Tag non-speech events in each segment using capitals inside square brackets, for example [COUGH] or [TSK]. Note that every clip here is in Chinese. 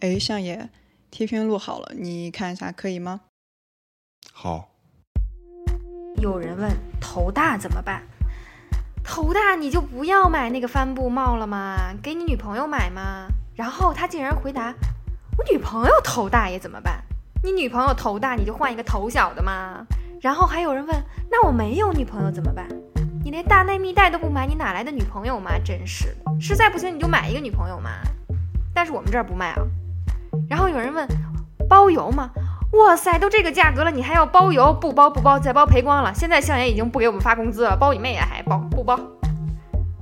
哎，相爷，贴片录好了，你看一下可以吗？好。有人问头大怎么办？头大你就不要买那个帆布帽了吗？给你女朋友买吗？然后他竟然回答：我女朋友头大也怎么办？你女朋友头大你就换一个头小的吗？然后还有人问：那我没有女朋友怎么办？你连大内密袋都不买，你哪来的女朋友嘛？真是的，实在不行你就买一个女朋友嘛。但是我们这儿不卖啊。然后有人问：包邮吗？哇塞，都这个价格了，你还要包邮？不包不包，再包赔光了。现在相爷已经不给我们发工资了，包你妹呀！还包不包？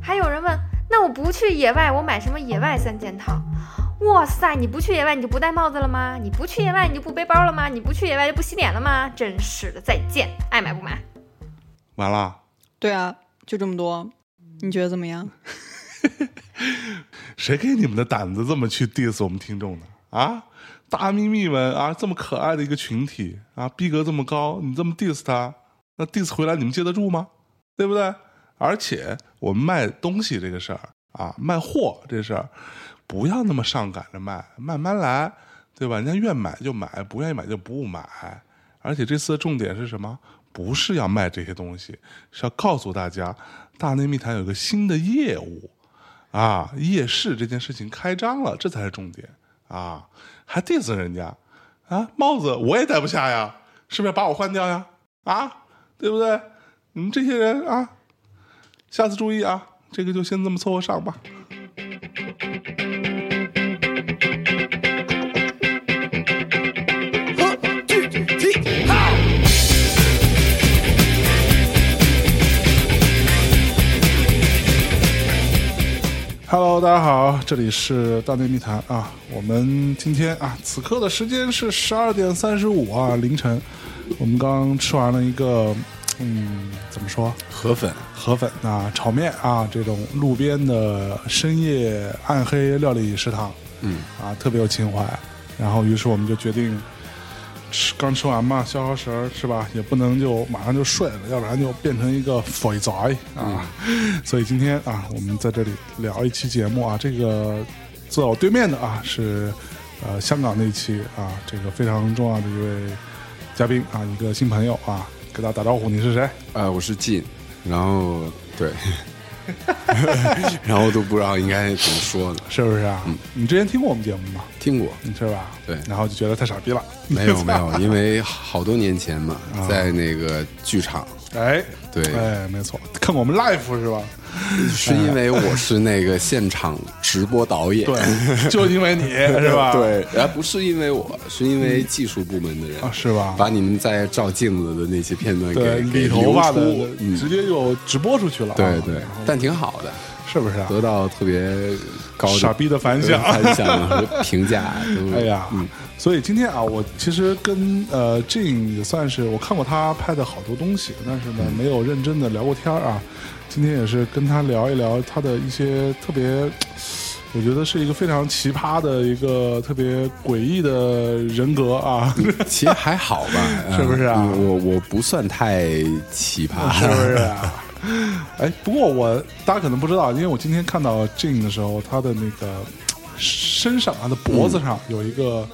还有人问，那我不去野外，我买什么野外三件套？哇塞，你不去野外你就不戴帽子了吗？你不去野外你就不背包了吗？你不去野外就不洗脸了吗？真是的，再见，爱买不买。完了。对啊，就这么多，你觉得怎么样？[LAUGHS] 谁给你们的胆子这么去 diss 我们听众的啊？大咪咪们啊，这么可爱的一个群体啊，逼格这么高，你这么 diss 他，那 diss 回来你们接得住吗？对不对？而且我们卖东西这个事儿啊，卖货这事儿，不要那么上赶着卖，慢慢来，对吧？人家愿买就买，不愿意买就不买。而且这次的重点是什么？不是要卖这些东西，是要告诉大家，大内密谈有个新的业务啊，夜市这件事情开张了，这才是重点啊。还 diss 人家啊！帽子我也戴不下呀，是不是要把我换掉呀？啊，对不对？你们这些人啊，下次注意啊！这个就先这么凑合上吧。Hello，大家好，这里是大内密谈啊。我们今天啊，此刻的时间是十二点三十五啊，凌晨。我们刚吃完了一个，嗯，怎么说？河粉，河粉啊，炒面啊，这种路边的深夜暗黑料理食堂，嗯，啊，特别有情怀。然后，于是我们就决定。吃刚吃完嘛，消消食儿是吧？也不能就马上就睡了，要不然就变成一个肥宅啊。[LAUGHS] 所以今天啊，我们在这里聊一期节目啊。这个坐我对面的啊，是呃香港那一期啊，这个非常重要的一位嘉宾啊，一个新朋友啊，给大家打招呼，你是谁？啊，我是进，然后对。[LAUGHS] 然后都不知道应该怎么说呢，是不是啊？嗯，你之前听过我们节目吗？听过，是吧？对，然后就觉得太傻逼了。没有没有，[LAUGHS] 因为好多年前嘛，在那个剧场。哎，对，哎，没错，看我们 life 是吧？是因为我是那个现场直播导演，[LAUGHS] 对，就因为你是吧？[LAUGHS] 对，哎不是因为我，是因为技术部门的人啊，是吧？把你们在照镜子的那些片段给给头发的，直接就直播出去了。对对，但挺好的，是不是？得到特别高傻逼的反响、反响和评价。哎呀，嗯。所以今天啊，我其实跟呃 Jane 也算是我看过他拍的好多东西，但是呢，没有认真的聊过天啊。今天也是跟他聊一聊他的一些特别，我觉得是一个非常奇葩的一个特别诡异的人格啊。其实还好吧，[LAUGHS] 是不是啊？我我不算太奇葩，是不是啊？[LAUGHS] 哎，不过我大家可能不知道，因为我今天看到 Jane 的时候，他的那个身上啊，的脖子上有一个。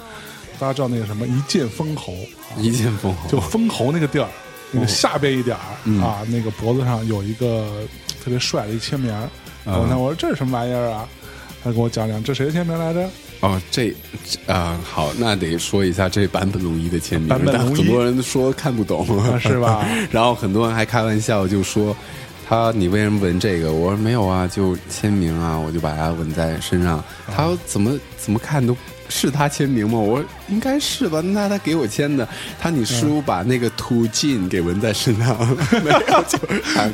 大家知道那个什么一剑封喉，一剑封喉就封喉那个地儿，那个下边一点儿啊，那个脖子上有一个特别帅的一签名。我看我说这是什么玩意儿啊？他给我讲讲，这谁的签名来着？哦，这啊好，那得说一下这版本龙一的签名。版本龙一，很多人说看不懂，是吧？[LAUGHS] 然后很多人还开玩笑就说他你为什么纹这个？我说没有啊，就签名啊，我就把它纹在身上。他说怎么怎么看都。是他签名吗？我说应该是吧。那他给我签的，他你叔把那个途径给纹在身上，[LAUGHS] 没有就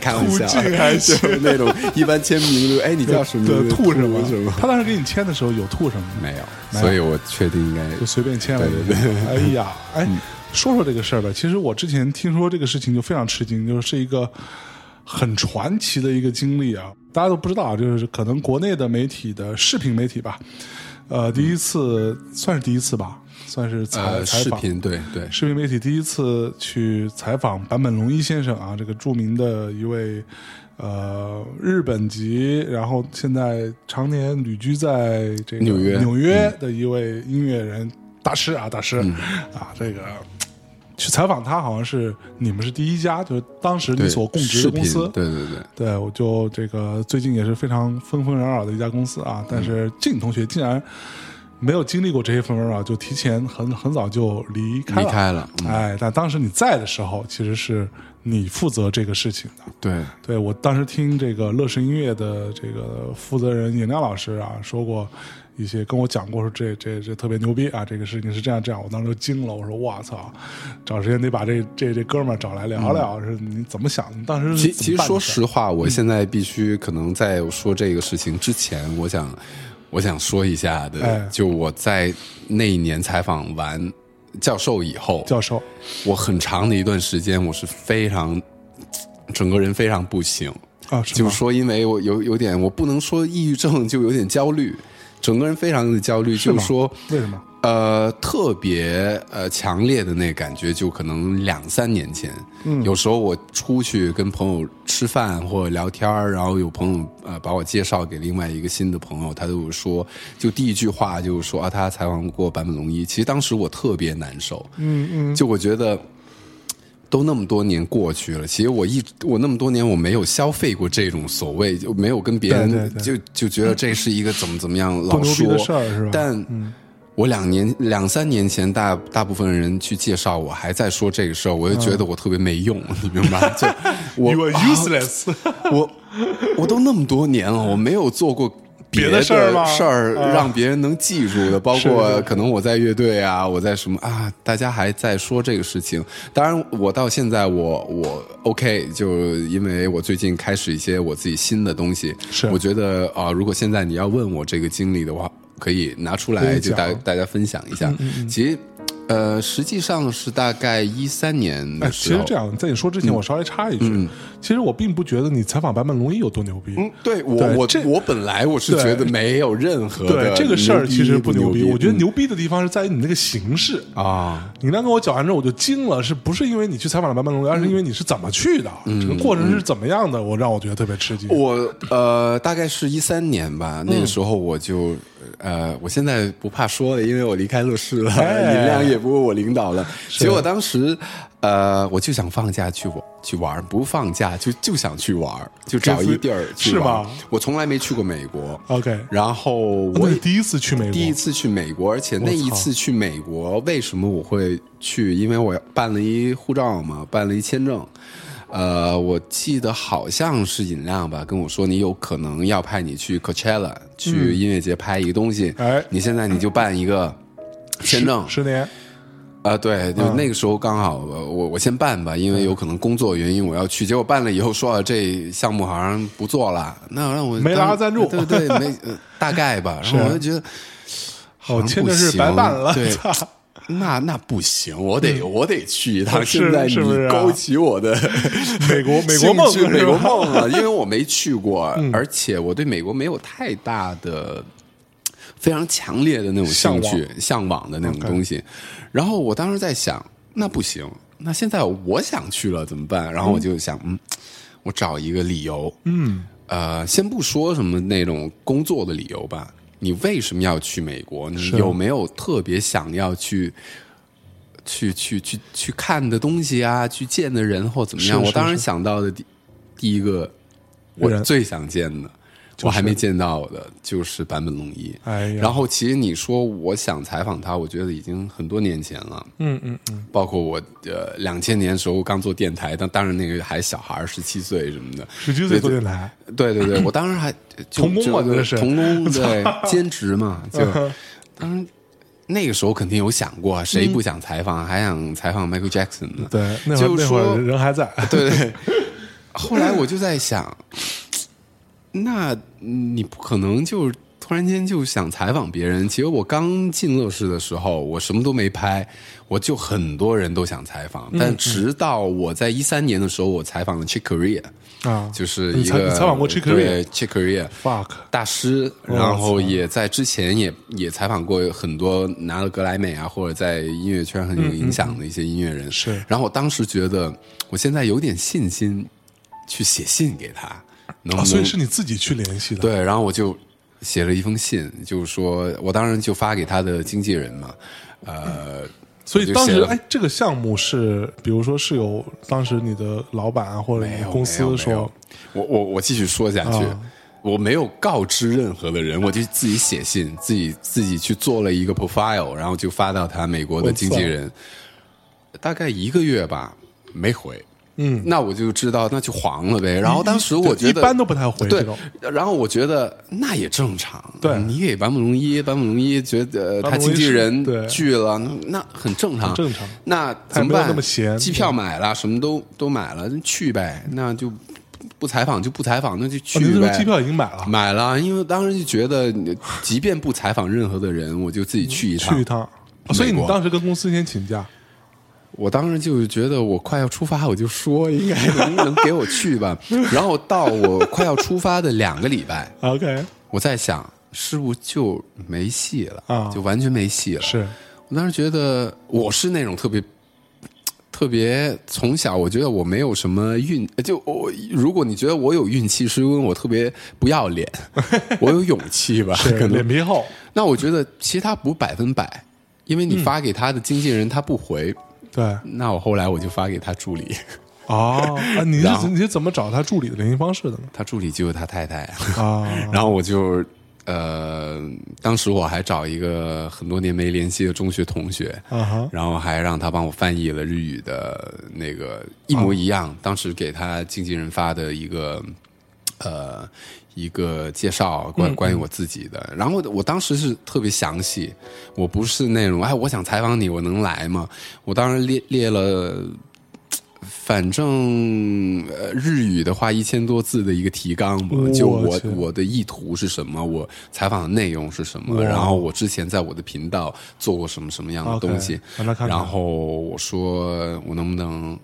开玩笑，还是那种一般签名就哎你叫什么？吐什么什么？他当时给你签的时候有吐什么？没有，所以我确定应该就随便签了。对对对。哎呀，[LAUGHS] 哎，说说这个事儿吧。其实我之前听说这个事情就非常吃惊，就是一个很传奇的一个经历啊。大家都不知道，就是可能国内的媒体的视频媒体吧。呃，第一次算是第一次吧，算是采采访，视频对对，视频媒体第一次去采访坂本龙一先生啊，这个著名的一位呃日本籍，然后现在常年旅居在这个纽约纽约的一位音乐人大师啊，大师、嗯啊，这个。去采访他，好像是你们是第一家，就是当时你所供职的公司，对对对，对，我就这个最近也是非常纷纷扰扰的一家公司啊，但是静同学竟然没有经历过这些纷纷扰扰，就提前很很早就离开了。离开了，嗯哎，但当时你在的时候，其实是你负责这个事情的。对，对我当时听这个乐视音乐的这个负责人尹亮老师啊说过一些，跟我讲过说这这这特别牛逼啊，这个事情是这样这样，我当时就惊了，我说我操，找时间得把这这这哥们儿找来聊聊，是你怎么想？你当时是其其实说实话，我现在必须可能在说这个事情之前，我想我想说一下的，哎就我在那一年采访完教授以后，教授，我很长的一段时间我是非常整个人非常不行，啊，是就是说，因为我有有点，我不能说抑郁症，就有点焦虑，整个人非常的焦虑，是就是说。为什么？呃，特别呃强烈的那感觉，就可能两三年前，嗯有时候我出去跟朋友吃饭或者聊天儿然后有朋友呃把我介绍给另外一个新的朋友，他就说，就第一句话就是说啊，他采访过坂本龙一。其实当时我特别难受，嗯嗯，就我觉得。都那么多年过去了，其实我一我那么多年我没有消费过这种所谓，就没有跟别人就就觉得这是一个怎么怎么样老说的事儿是吧？但我两年两三年前大大部分人去介绍我，还在说这个事儿，我就觉得我特别没用，你明白？就我 [LAUGHS] You are 啊 useless，我我都那么多年了，我没有做过。别的的事儿吗？事儿啊让别人能记住的，包括可能我在乐队啊，我在什么啊，大家还在说这个事情。当然，我到现在我我 OK，就因为我最近开始一些我自己新的东西，是。我觉得啊、如果现在你要问我这个经历的话，可以拿出来就大大家分享一下。其实，呃，实际上是大概一三年哎，的时候，其实这样，在你说之前，我稍微插一句，其实我并不觉得你采访坂本龙一有多牛逼。嗯，对我我这我本来我是觉得没有任何的对这个事儿其实不牛逼，我觉得嗯牛逼的地方是在于你那个形式。啊，你刚跟我讲完之后，我就惊了，是不是因为你去采访了坂本龙一，而是因为你是怎么去的？嗯这个过程是怎么样的？我让我觉得特别吃惊。我呃，大概是一三年吧，那个嗯时候我就呃，我现在不怕说了，因为我离开乐视了，哎 [LAUGHS] 尹亮也不过我领导了。结果当时呃，我就想放假去玩去玩，不放假就就想去玩，就找一地儿去是玩吗？我从来没去过美国，OK，然后我也第一次去美国，第一次去美国，而且那一次去美国，为什么我会去？因为我办了一护照嘛，办了一签证。呃，我记得好像是尹亮吧，跟我说你有可能要派你去 Coachella 去音乐节拍一个东西。哎你现在你就办一个签证十年，啊、对，就那个时候刚好呃我我先办吧，因为有可能工作原因我要去。结果办了以后说、啊、这项目好像不做了，那让我没当拉赞助对对，没、呃大概吧。[LAUGHS] 然后我就觉得。好哦，像不行白办了，对，[LAUGHS] 那那不行，我得、我得去一趟。现在你勾起我的 [LAUGHS] 美国美国梦美国梦了，因为我没去过，而且我对美国没有太大的。非常强烈的那种兴趣、向往。的那种东西，然后我当时在想，那不行，那现在我想去了怎么办？然后我就想，嗯，我找一个理由，嗯，呃，先不说什么那种工作的理由吧，你为什么要去美国？你有没有特别想要去？去去去去看的东西啊，去见的人或怎么样？是是我当然想到的第第一个，我最想见的，是我还没见到的，就是坂本龙一。哎，然后，其实你说我想采访他，我觉得已经很多年前了。嗯嗯嗯，包括我呃两千年时候刚做电台，当当然那个还小孩十七岁什么的，十七岁做电台，对对对，我当时还 [LAUGHS] 就童工嘛就是童工对 [LAUGHS] 兼职嘛，就当然那个时候肯定有想过，谁不想采访，还想采访 Michael Jackson 呢？对，那会儿人还在，对对。后来我就在想，那你不可能就突然间就想采访别人。其实我刚进乐视的时候，我什么都没拍，我就很多人都想采访。嗯但直到我在一三年的时候，我采访了 Chick Corea，啊，就是一个你采访过 Chick Corea？对 Chick Corea。fuck，大师，然后也在之前也也采访过很多拿了格莱美啊，或者在音乐圈很有影响的一些音乐人。是然后我当时觉得，我现在有点信心去写信给他，啊，能不能？所以是你自己去联系的。，对，然后我就写了一封信，就是说我当然就发给他的经纪人嘛，呃，所以当时，哎，这个项目是，比如说是有当时你的老板啊，或者公司说，我我我继续说下去。啊我没有告知任何的人，我就自己写信，自己自己去做了一个 profile，然后就发到他美国的经纪人，大概一个月吧，没回。嗯，那我就知道那就黄了呗。然后当时我觉得一般都不太回这对种，然后我觉得那也正常。对你给坂本龙一，坂本龙一觉得他经纪人拒了，那那很正常，正常那怎么办？那么闲机票买了，什么都都买了，那去呗。那就不不采访就不采访，那就哦去呗。机票已经买了，买了，因为当时就觉得，即便不采访任何的人，我就自己去一趟。去一趟。哦所以你当时跟公司先请假，我当时就觉得我快要出发，我就说应该能能给我去吧。[LAUGHS] 然后到我快要出发的两个礼拜，OK，我在想，是不是就没戏了啊就完全没戏了。是我当时觉得我是那种特别。特别从小，我觉得我没有什么运，就我如果你觉得我有运气，是因为我特别不要脸，[LAUGHS] 我有勇气吧？可能脸皮厚，那我觉得其实他不百分百，因为你发给他的经纪人他不回，对那我后来我就发给他助理，哦，[LAUGHS] 啊，你是你是怎么找他助理的联系方式的呢？他助理就是他太太啊。啊，[LAUGHS] 然后我就呃，当时我还找一个很多年没联系的中学同学，啊哈，然后还让他帮我翻译了日语的那个一模一样，当时给他经纪人发的一个呃一个介绍关关于我自己的，然后我当时是特别详细，我不是那种哎我想采访你我能来吗？我当时列列了。反正呃，日语的话一千多字的一个提纲嘛，就我我的意图是什么，我采访的内容是什么，然后我之前在我的频道做过什么什么样的东西，然后我说我能不能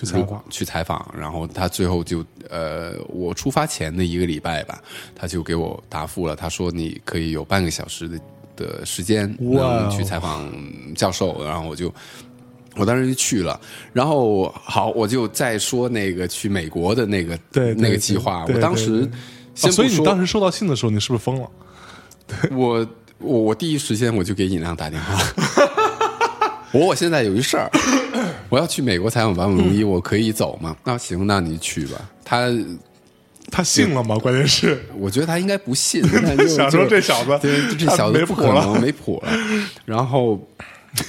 去采访去采访，然后他最后就呃，我出发前的一个礼拜吧，他就给我答复了，他说你可以有半个小时的的时间去采访教授，然后我就。我当时就去了，然后好，我就再说那个去美国的那个对对那个计划。我当时对先，哦所以你当时收到信的时候，你是不是疯了？[LAUGHS] 我我我第一时间我就给尹亮打电话，[LAUGHS] 我说我现在有一事儿，我要去美国采访坂本龙一，我可以走吗？那行，那你去吧。他他信了吗？关键是我觉得他应该不信，[LAUGHS] 但就想说这小子对，这小子没谱了不可能没谱了。然后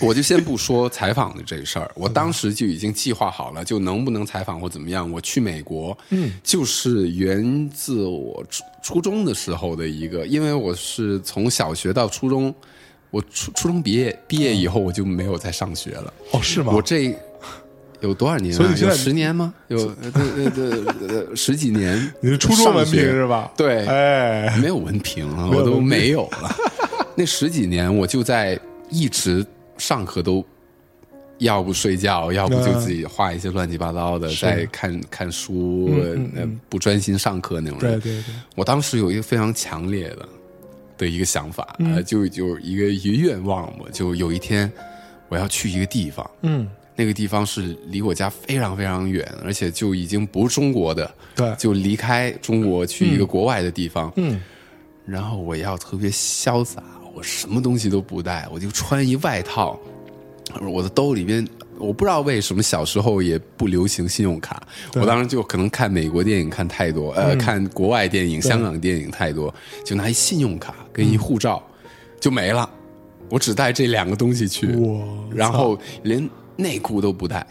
我就先不说采访的这事儿，[LAUGHS] 我当时就已经计划好了，就能不能采访或怎么样。我去美国，嗯，就是源自我初初中的时候的一个，因为我是从小学到初中，我初初中毕业毕业以后我就没有再上学了。哦，是吗？我这有多少年、啊？所以现在有十年吗？有呃对对对呃 [LAUGHS] 十几年。你是初中文凭是吧？对哎，没有文凭了，我都没有了。[LAUGHS] 那十几年，我就在一直上课都，要不睡觉，要不就自己画一些乱七八糟的，是在看看书，嗯嗯呃，不专心上课那种人。对对对，我当时有一个非常强烈的的一个想法，就就一个一个愿望嘛，就有一天我要去一个地方，嗯，那个地方是离我家非常非常远，而且就已经不是中国的，对，就离开中国去一个国外的地方，嗯，然后我要特别潇洒，我什么东西都不带，我就穿一外套，我的兜里边。我不知道为什么小时候也不流行信用卡，我当时就可能看美国电影看太多，呃，看国外电影、香港电影太多，就拿一信用卡跟一护照、就没了，我只带这两个东西去，哇然后连内裤都不带，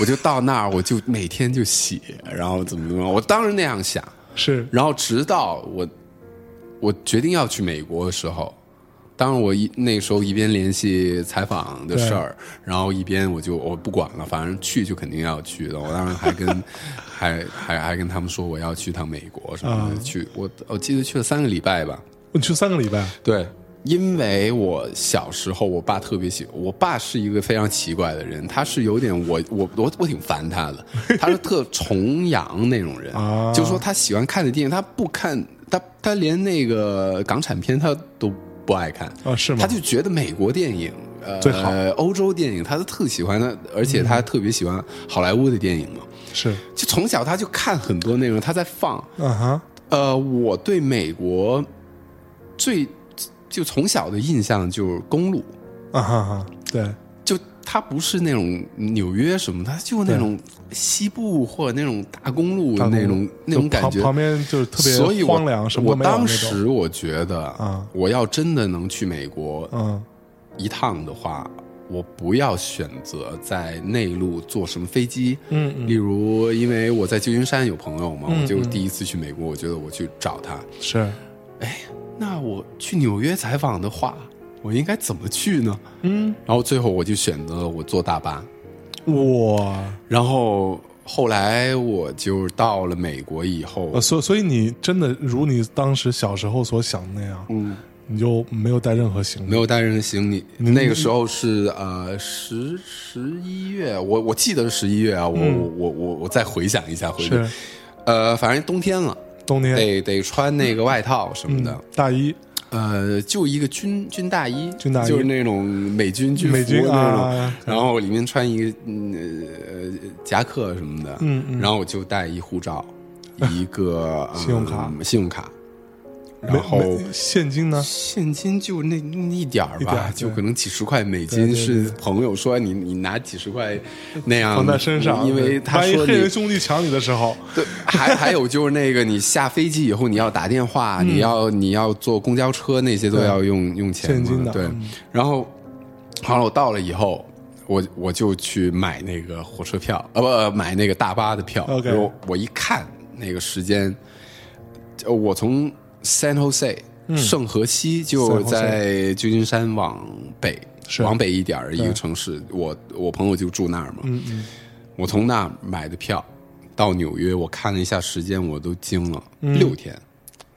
我就到那儿我就每天就洗，然后怎么怎么，我当时那样想，是。然后直到我我决定要去美国的时候，当然我一那时候一边联系采访的事儿，然后一边我就我不管了，反正去就肯定要去的。我当时还跟 [LAUGHS] 还还还跟他们说我要去趟美国什么的，啊。去我我记得去了三个礼拜吧。你去三个礼拜，对，因为我小时候，我爸特别喜，我爸是一个非常奇怪的人，他是有点我我我我挺烦他的，他是特崇洋那种人，啊就说他喜欢看的电影，他不看，他他连那个港产片他都不爱看。啊，是吗？他就觉得美国电影呃最好欧洲电影，他都特喜欢的，而且他特别喜欢好莱坞的电影嘛。是，就从小他就看很多内容，他在放。嗯哼，呃，我对美国最就从小的印象就是公路，啊哈哈，对，就它不是那种纽约什么，它就那种西部或者那种大公路大公路那种那种感觉。旁旁边就是特别所以我荒凉，什么我当时我觉得啊。我要真的能去美国嗯。一趟的话，我不要选择在内陆坐什么飞机。嗯嗯。例如，因为我在旧金山有朋友嘛，嗯我就第一次去美国，我觉得我去找他。是，那我去纽约采访的话，我应该怎么去呢？嗯。然后最后我就选择了我坐大巴，哇，然后后来我就到了美国以后呃，，所所以你真的如你当时小时候所想的那样，嗯，你就没有带任何行李，没有带任何行李。嗯那个时候是呃十十一月，我我记得是十一月啊，我、嗯。我我我我再回想一下回去。是，呃，反正冬天了，冬天。得得穿那个外套什么的。嗯大衣，呃，就一个军军大衣，军大衣就是那种美军军服美军那种，啊然后里面穿一个嗯呃夹克什么的，嗯嗯。然后我就带一护照，[LAUGHS] 一个、呃信用卡信用卡，没然后现金呢？现金就那那一点儿吧，就可能几十块美金，是朋友说你你拿几十块那样放在身上，因为他说你黑人兄弟抢你的时候，对，还还有就是那个，你下飞机以后你要打电话，你要你要坐公交车，那些都要用用钱现金的对。嗯，然后好了，我到了以后，我我就去买那个火车票，呃不呃买那个大巴的票。OK 我我一看那个时间，呃我从 San Jose、圣河西就在旧金山往北，是。往北一点儿一个城市，我我朋友就住那儿嘛。嗯嗯，我从那儿买的票到纽约，我看了一下时间，我都惊了，嗯。六天，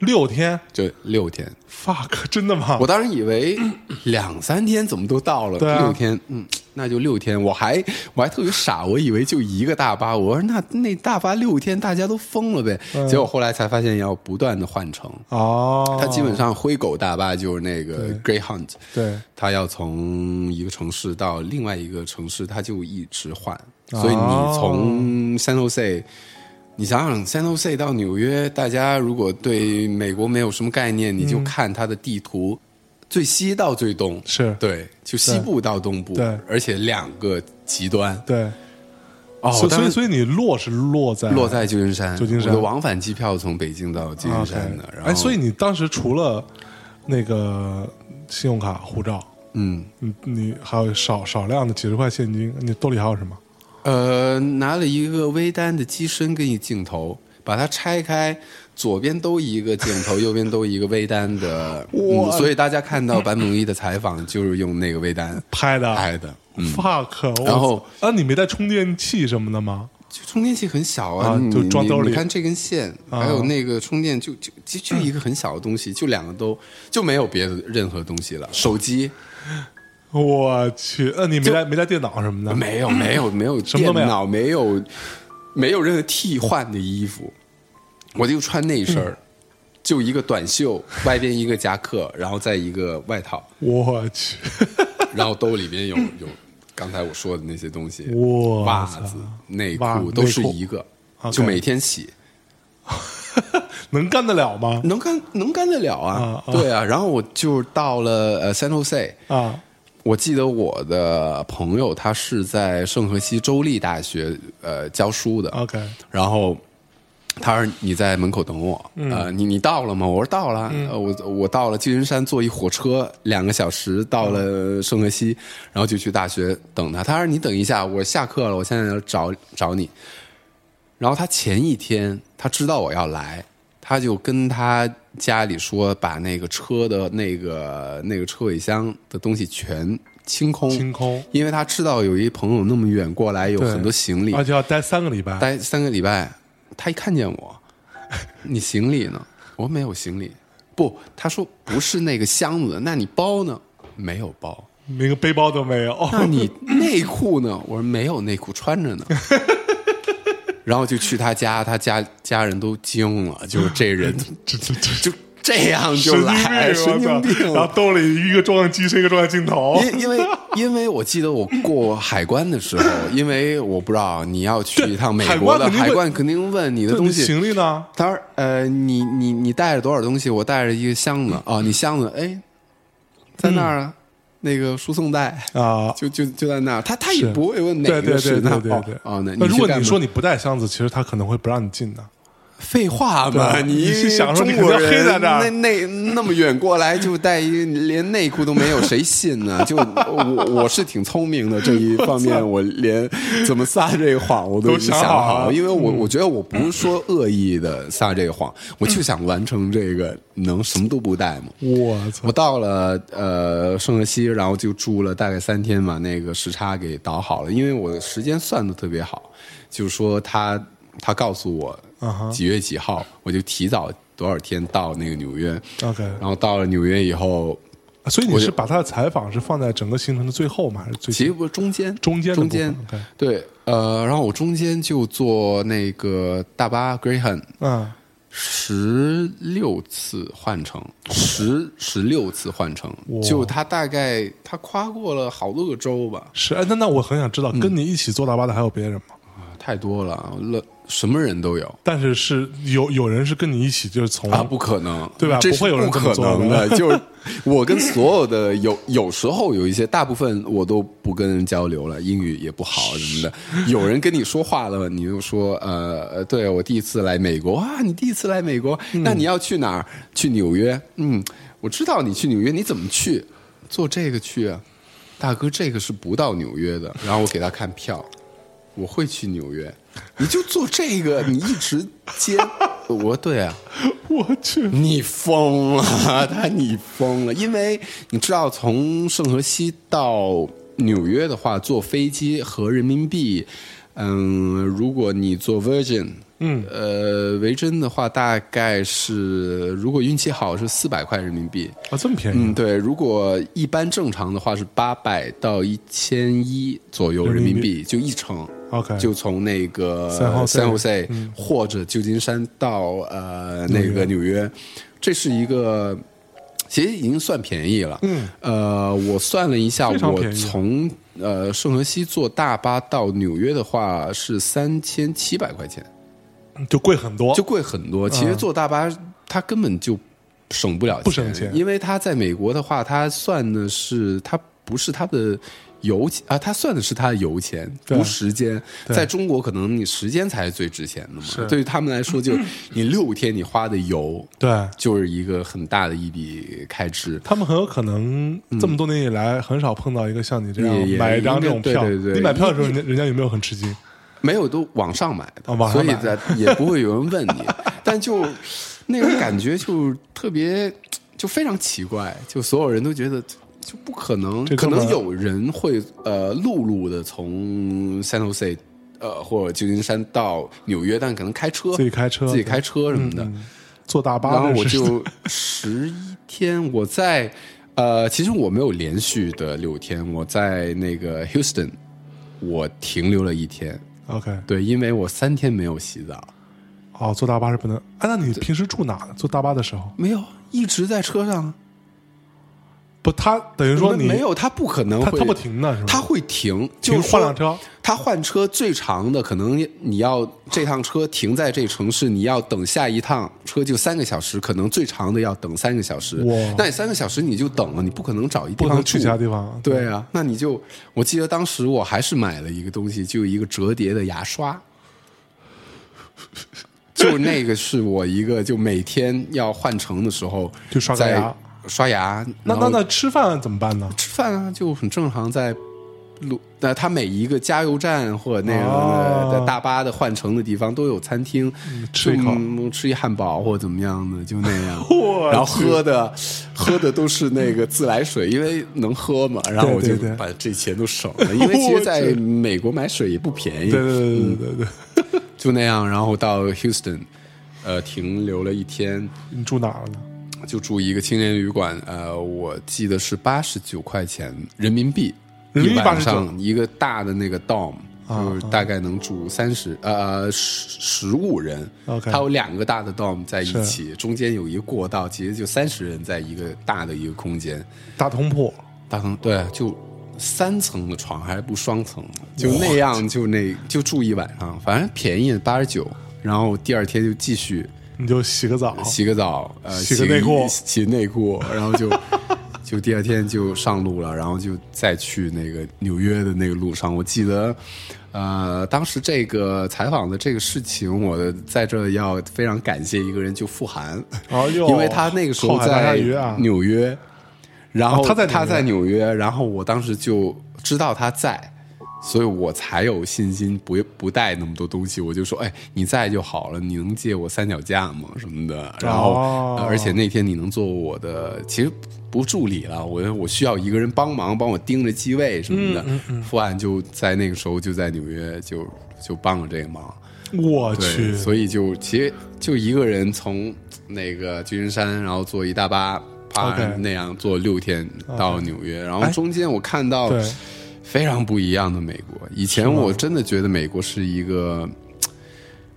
六天？就六天。，fuck，真的吗？我当时以为 [CLEARS THROAT] 两三天怎么都到了，对啊。六天，嗯，那就六天。我还我还特别傻，我以为就一个大巴，我说那那大巴六天大家都疯了呗。嗯。结果后来才发现要不断的换乘，哦，它基本上灰狗大巴就是那个 Greyhound，对。它要从一个城市到另外一个城市，它就一直换，哦。所以你从 San Jose，你想想 San Jose 到纽约，大家如果对美国没有什么概念，你就看它的地图，最西到最东，是，对，就西部到东部，对。而且两个极端，对，哦，所以所以你落是落在落在旧金山，旧金山。我的往返机票从北京到旧金山的，然后哎，所以你当时除了那个信用卡、护照，嗯。你你还有少少量的几十块现金，你兜里还有什么？呃，拿了一个微单的机身跟一镜头，把它拆开，左边都一个镜头，右边都一个微单的。[LAUGHS] 嗯，所以大家看到坂本龙一的采访就是用那个微单 [LAUGHS] 拍的拍的。嗯，fuck，然后啊，你没带充电器什么的吗？就充电器很小啊啊，就装兜里你你看这根线，啊还有那个充电，就就就就一个很小的东西，就两个都就没有别的任何东西了。手机我去，呃，你没带没带电脑什么的？没有没有 [COUGHS] 没有电脑，没有没有任何替换的衣服，我就穿那一身就一个短袖，外边一个夹克，然后再一个外套，我去，[LAUGHS] [LAUGHS] 然后兜里边有有刚才我说的那些东西，袜子、内裤都是一个，就每天洗，[LAUGHS] 能干得了吗？能干能干得了啊啊？啊。对啊，然后我就到了呃 San Jose。啊，我记得我的朋友他是在圣荷西州立大学呃教书的。OK 然后他说你在门口等我，嗯。呃，你你到了吗？我说到了，呃我我到了旧金山，坐一火车两个小时到了圣荷西，然后就去大学等他。他说你等一下，我下课了，我现在要找找你。然后他前一天他知道我要来，他就跟他家里说，把那个车的那个那个车尾箱的东西全清空，清空因为他知道有一朋友那么远过来，有很多行李，而且要待三个礼拜。待三个礼拜，他一看见我，[LAUGHS] 你行李呢？我说没有行李。不，他说不是那个箱子，那你包呢？没有包。连个背包都没有。那你内裤呢？我说没有内裤穿着呢。然后就去他家，他家家人都惊了，就是这人 [LAUGHS] 这这这就这样就来，神经病。然后兜里一个照相机，是一个照相镜头。因因为因为我记得我过海关的时候，[LAUGHS] 因为我不知道你要去一趟美国的海关肯定问你的东西。行李呢？他说：“呃，你你你带着多少东西？我带着一个箱子啊，你箱子哎，在那儿啊，那个输送带啊 [LAUGHS] 就就就在那儿。他他也不会问哪对对对个是那对对对。哦，那那如果你说你不带箱子，其实他可能会不让你进的。废话嘛，你想说你中国人这儿那那那么远过来就带一 [LAUGHS] 连内裤都没有，谁信呢？就我我是挺聪明的这一 [LAUGHS] 方面，我连怎么撒这个谎我都已经想想好了，因为我我觉得我不是说恶意的撒这个谎，我就想完成这个能什么都不带嘛。我操我！到了呃圣荷西，然后就住了大概三天，把那个时差给倒好了。因为我的时间算的特别好，就是说他他告诉我几月几号，我就提早多少天到那个纽约。OK，然后到了纽约以后，所以你是把他的采访是放在整个行程的最后吗？还是最其实不中间中间中间。对呃，然后我中间就坐那个大巴 Greyhound。嗯。十六次换乘，十十六次换乘，就他大概他跨过了好多个州吧，是哎，那那我很想知嗯。道，跟你一起坐大巴的还有别人吗？啊太多了，了什么人都有但是是有有人是跟你一起，就是从啊，不可能，对吧这是不会有人可能的。就是 [LAUGHS] 我跟所有的有有时候有一些，大部分我都不跟人交流了，英语也不好什么的。有人跟你说话了，你就说呃，呃对我第一次来美国啊，你第一次来美国，嗯那你要去哪儿？去纽约？嗯，我知道你去纽约，你怎么去？坐这个去啊，大哥，这个是不到纽约的。然后我给他看票，我会去纽约，你就做这个，你一直接。[LAUGHS] 我说对啊，我去，你疯了，他你疯了，因为你知道从圣荷西到纽约的话，坐飞机和人民币，嗯，如果你坐 Virgin，嗯。呃，维珍的话大概是如果运气好是四百块人民币，啊，这么便宜嗯，对，如果一般正常的话是八百到一千一左右人民币，就一程。？OK，就从那个三 Jose 嗯。或者旧金山到呃那个纽约，这是一个其实已经算便宜了。嗯，呃，我算了一下，我从呃圣荷西坐大巴到纽约的话是三千七百块钱，就贵很多，就贵很多。其实坐大巴它根本就省不了不省钱因为它在美国的话，它算的是它不是它的。油钱啊，他算的是他的油钱，对不时间。在中国，可能你时间才是最值钱的嘛。对于他们来说，就是 [CLEARS THROAT] 你六天你花的油，对。就是一个很大的一笔开支。他们很有可能这么多年以来很少碰到一个像你这样买一张这种票。对对对你买票的时候，人家人家有没有很吃惊？没有都网上买的，所以在 [LAUGHS] 也不会有人问你，但就那种感觉就特别就非常奇怪，就所有人都觉得就不可能，可能有人会呃陆路的从 San Jose 呃或者旧金山到纽约，但可能开车自己开车自己开车什么的，坐大巴然后我就十一天，我在呃，其实我没有连续的六天，我在那个 Houston，我停留了一天。OK 对，因为我三天没有洗澡，哦，坐大巴是不能。哎，那你平时住哪呢？坐大巴的时候没有一直在车上。不？他等于说你没没有，他不可能会，他他不停的是吗？他会停，就是说换辆车。他换车最长的可能你要这趟车停在这城市，你要等下一趟车就三个小时，可能最长的要等三个小时哇。那你三个小时你就等了，你不可能找一地不方去其他地方。对啊，那你就我记得当时我还是买了一个东西，就一个折叠的牙刷，[LAUGHS] 就那个是我一个就每天要换乘的时候就刷个在牙刷牙，那那那吃饭怎么办呢？吃饭啊就很正常在。路，那他每一个加油站或者那个、哦在大巴的换乘的地方都有餐厅，吃一口嗯吃一汉堡或者怎么样的，就那样。[LAUGHS] 然后喝的喝的都是那个自来水，因为能喝嘛。然后我就把这钱都省了，因为其实在美国买水也不便宜。对对对对对对，就那样，然后到 Houston，呃，停留了一天，你住哪儿了呢？就住一个青年旅馆，呃，我记得是八十九块钱人民币，人民币一晚上一个大的那个 dom，啊就是大概能住三十呃十十五人。OK 它有两个大的 dom 在一起，中间有一个过道，其实就三十人在一个大的一个空间。大通铺，大通对，就三层的床，还不双层，就那样，就那就住一晚上，反正便宜八十九，然后第二天就继续你就洗个澡，洗个澡，呃，洗个内裤。洗内裤，然后就就第二天就上路了，然后就再去那个纽约的那个路上，我记得。呃，当时这个采访的这个事情，我在这要非常感谢一个人，就傅涵，哦哟，[LAUGHS] 因为他那个时候在纽约，然后哦他在他在纽约，然后我当时就知道他在，所以我才有信心不不带那么多东西，我就说，哎，你在就好了，你能借我三脚架吗？什么的，然后、而且那天你能做我的，其实。不助理了，我我需要一个人帮忙，帮我盯着机位什么的。嗯傅安就在那个时候就在纽约，就就帮了这个忙。我去，所以就其实就一个人从那个旧金山，然后坐一大巴，啪那样坐六天到纽约，然后哎中间我看到对非常不一样的美国。以前我真的觉得美国是一个。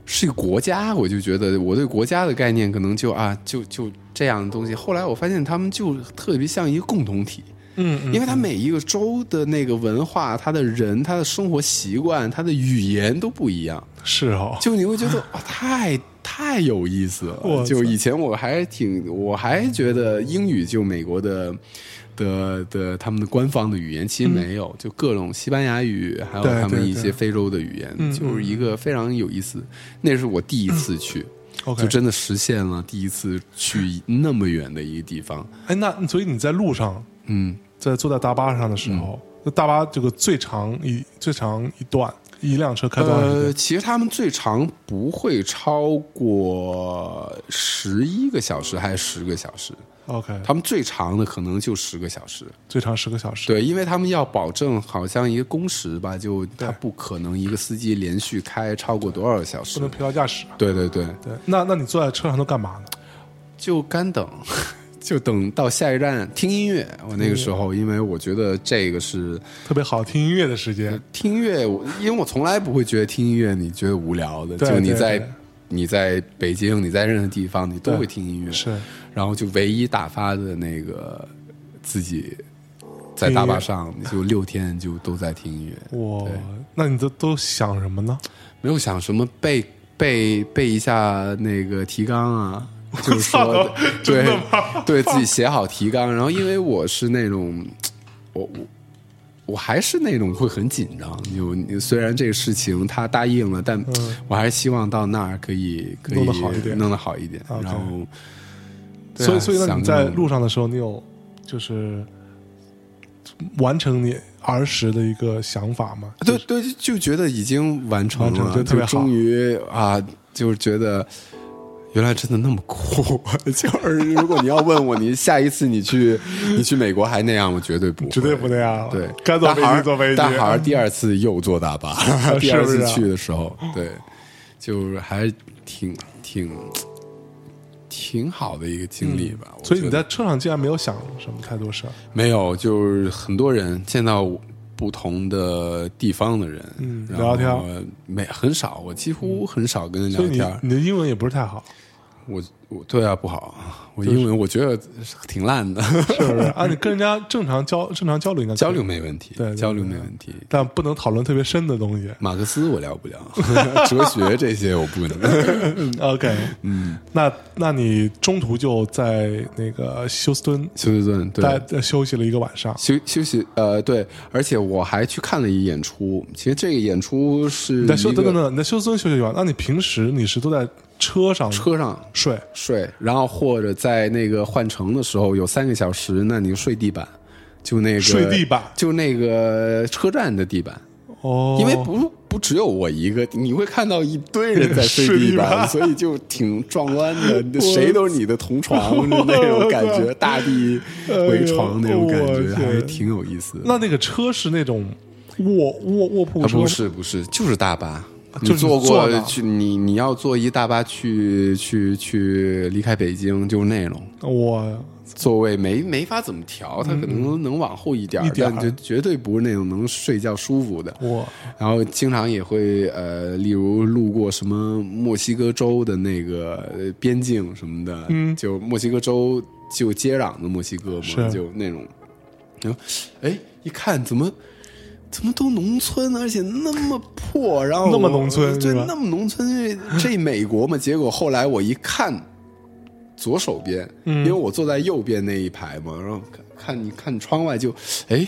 是一个国家，我就觉得我对国家的概念可能就啊，就就这样的东西。后来我发现他们就特别像一个共同体，嗯嗯，因为它每一个州的那个文化、他的人、他的生活习惯、他的语言都不一样。是哦，就你会觉得哇，太太有意思了。就以前我还挺，我还觉得英语就美国的的的他们的官方的语言其实没有，就各种西班牙语，还有他们一些非洲的语言，嗯就是一个非常有意思。那是我第一次去。就真的实现了第一次去那么远的一个地方，哎，那所以你在路上，嗯，在坐在大巴上的时候，那大巴这个最长一最长一段，一辆车开多长时呃，间？其实他们最长不会超过十一个小时还是十个小时，OK，他们最长的可能就十个小时。最长十个小时。对，因为他们要保证好像一个工时吧，就他不可能一个司机连续开超过多少个小时不能。疲劳驾驶。对对对，对，那那你坐在车上都干嘛呢？就干等，[LAUGHS] 就等到下一站听音乐。我那个时候，因为我觉得这个是特别好听音乐的时间。听音乐，因为我从来不会觉得听音乐你觉得无聊的，就你在你在北京，你在任何地方，你都会听音乐。是，然后就唯一打发的那个自己在大巴上，就六天就都在听音乐。哇，那你都都想什么呢？没有想什么背背背一下那个提纲啊，[LAUGHS] 就是说对对自己写好提纲。然后因为我是那种我我我还是那种会很紧张，就虽然这个事情他答应了，但我还是希望到那儿可以可以弄得好一点弄得好一点。然后，啊所以所以那想你在路上的时候，你有就是完成你儿时的一个想法吗？对对，就觉得已经完成了，就特别好终于啊，就是觉得原来真的那么酷。[LAUGHS] 就是如果你要问我，你下一次你去 [LAUGHS] 你去美国还那样，吗绝对不，绝对不那样了。对，该坐飞机坐飞机。但还是第二次又坐大巴，[LAUGHS] 第二次去的时候，对，就是还挺挺挺好的一个经历吧。嗯所以你在车上竟然没有想什么太多事儿。没有，就是很多人见到不同的地方的人，聊天没很少，我几乎很少跟聊天。你的英文也不是太好，我我对啊不好，我英文我觉得挺烂的，是不是？[LAUGHS] 啊，你跟人家正常交正常交流应该交流，没问题，对对交流没问题。但不能讨论特别深的东西。马克思我聊不了，[LAUGHS] 哲学这些我不能。[LAUGHS] OK，嗯，那那你中途就在那个休斯敦休斯顿对休息了一个晚上。休休息呃对，而且我还去看了一演出。其实这个演出是你在休等等等，你在休斯敦休息完，那你平时你是都在车上车上睡？睡，然后或者在那个换乘的时候有三个小时，那你睡地板，就那个睡地板。就那个车站的地板，哦，因为不不只有我一个，你会看到一堆人在睡睡地地板。所以就挺壮观的，谁都是你的同床 [LAUGHS] 的那种感觉，大地为床那种感觉，还是挺有意思的。那那个车是那种卧卧卧铺车啊不是不是，就是大巴，就你坐过去，你你要坐一大巴去去去离开北京，就是那种我座位没没法怎么调，它可能能往后一点但绝绝对不是那种能睡觉舒服的。我然后经常也会呃，例如路过什么墨西哥州的那个呃边境什么的，嗯就墨西哥州就接壤的墨西哥嘛，就那种，然后哎一看怎么。怎么都农村，而且那么破，然后那么农村，对那么农村，这这美国嘛。结果后来我一看，左手边，嗯因为我坐在右边那一排嘛，然后看看你看窗外就，哎，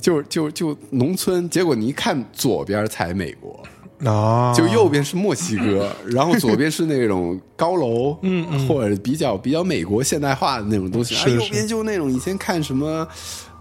就就就农村，结果你一看左边才美国，啊，就右边是墨西哥，然后左边是那种高楼，[LAUGHS] 嗯嗯或者比较比较美国现代化的那种东西，是是而右边就那种以前看什么。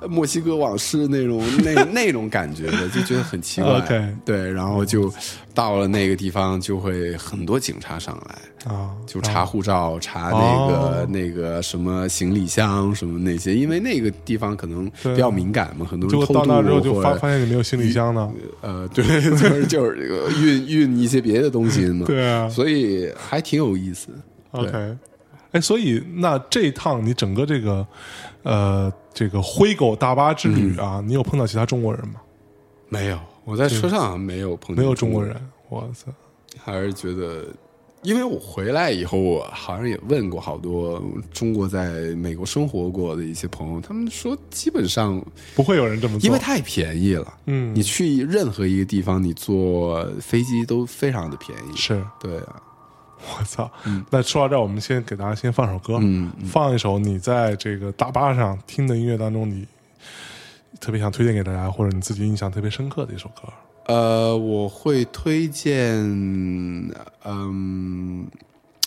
呃墨西哥往事那种 [LAUGHS] 那那种感觉的，就觉得很奇怪。对，然后就到了那个地方，就会很多警察上来，啊，就查护照、查那个、哦。那个什么行李箱什么那些，因为那个地方可能比较敏感嘛，很多人偷渡到那之后就发发现你没有行李箱呢，呃，对，[LAUGHS] 就是就是运运一些别的东西嘛，[LAUGHS] 对啊。所以还挺有意思。OK，哎，所以那这一趟你整个这个呃这个灰狗大巴之旅嗯啊，你有碰到其他中国人吗？没有，我在车上没有碰见没有中国人，人，我操，还是觉得。因为我回来以后，我好像也问过好多中国在美国生活过的一些朋友，他们说基本上不会有人这么做，因为太便宜了，嗯你去任何一个地方，你坐飞机都非常的便宜，是对啊，[LAUGHS] 我操！那说到这儿，我们先给大家先放首歌，嗯放一首你在这个大巴上听的音乐当中，你特别想推荐给大家，或者你自己印象特别深刻的一首歌。呃，我会推荐，嗯，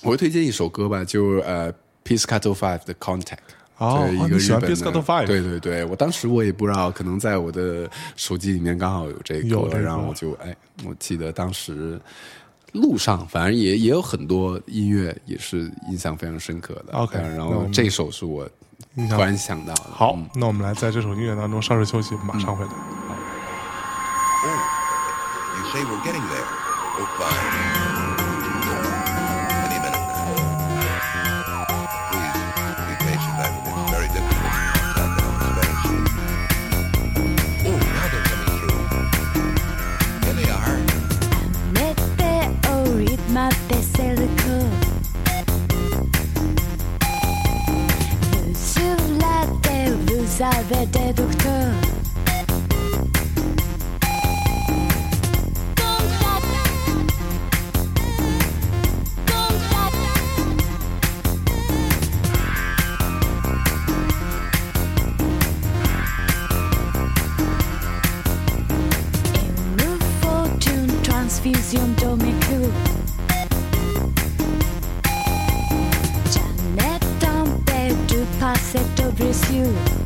我会推荐一首歌吧，就是呃，Piscato Five 的 Contact。哦你喜欢个日本的 Piscato Five 对对对，我当时我也不知道，可能在我的手机里面刚好有这个然后我就哎，我记得当时路上反正也也有很多音乐也是印象非常深刻的。OK，嗯然后这首是我突然想到的。好，嗯那我们来在这首音乐当中稍事休息，马上回来。Oh, you say we're getting there. Oh, fine. zavede duh to transfusion domeku Janet Tampe du passé de Bruce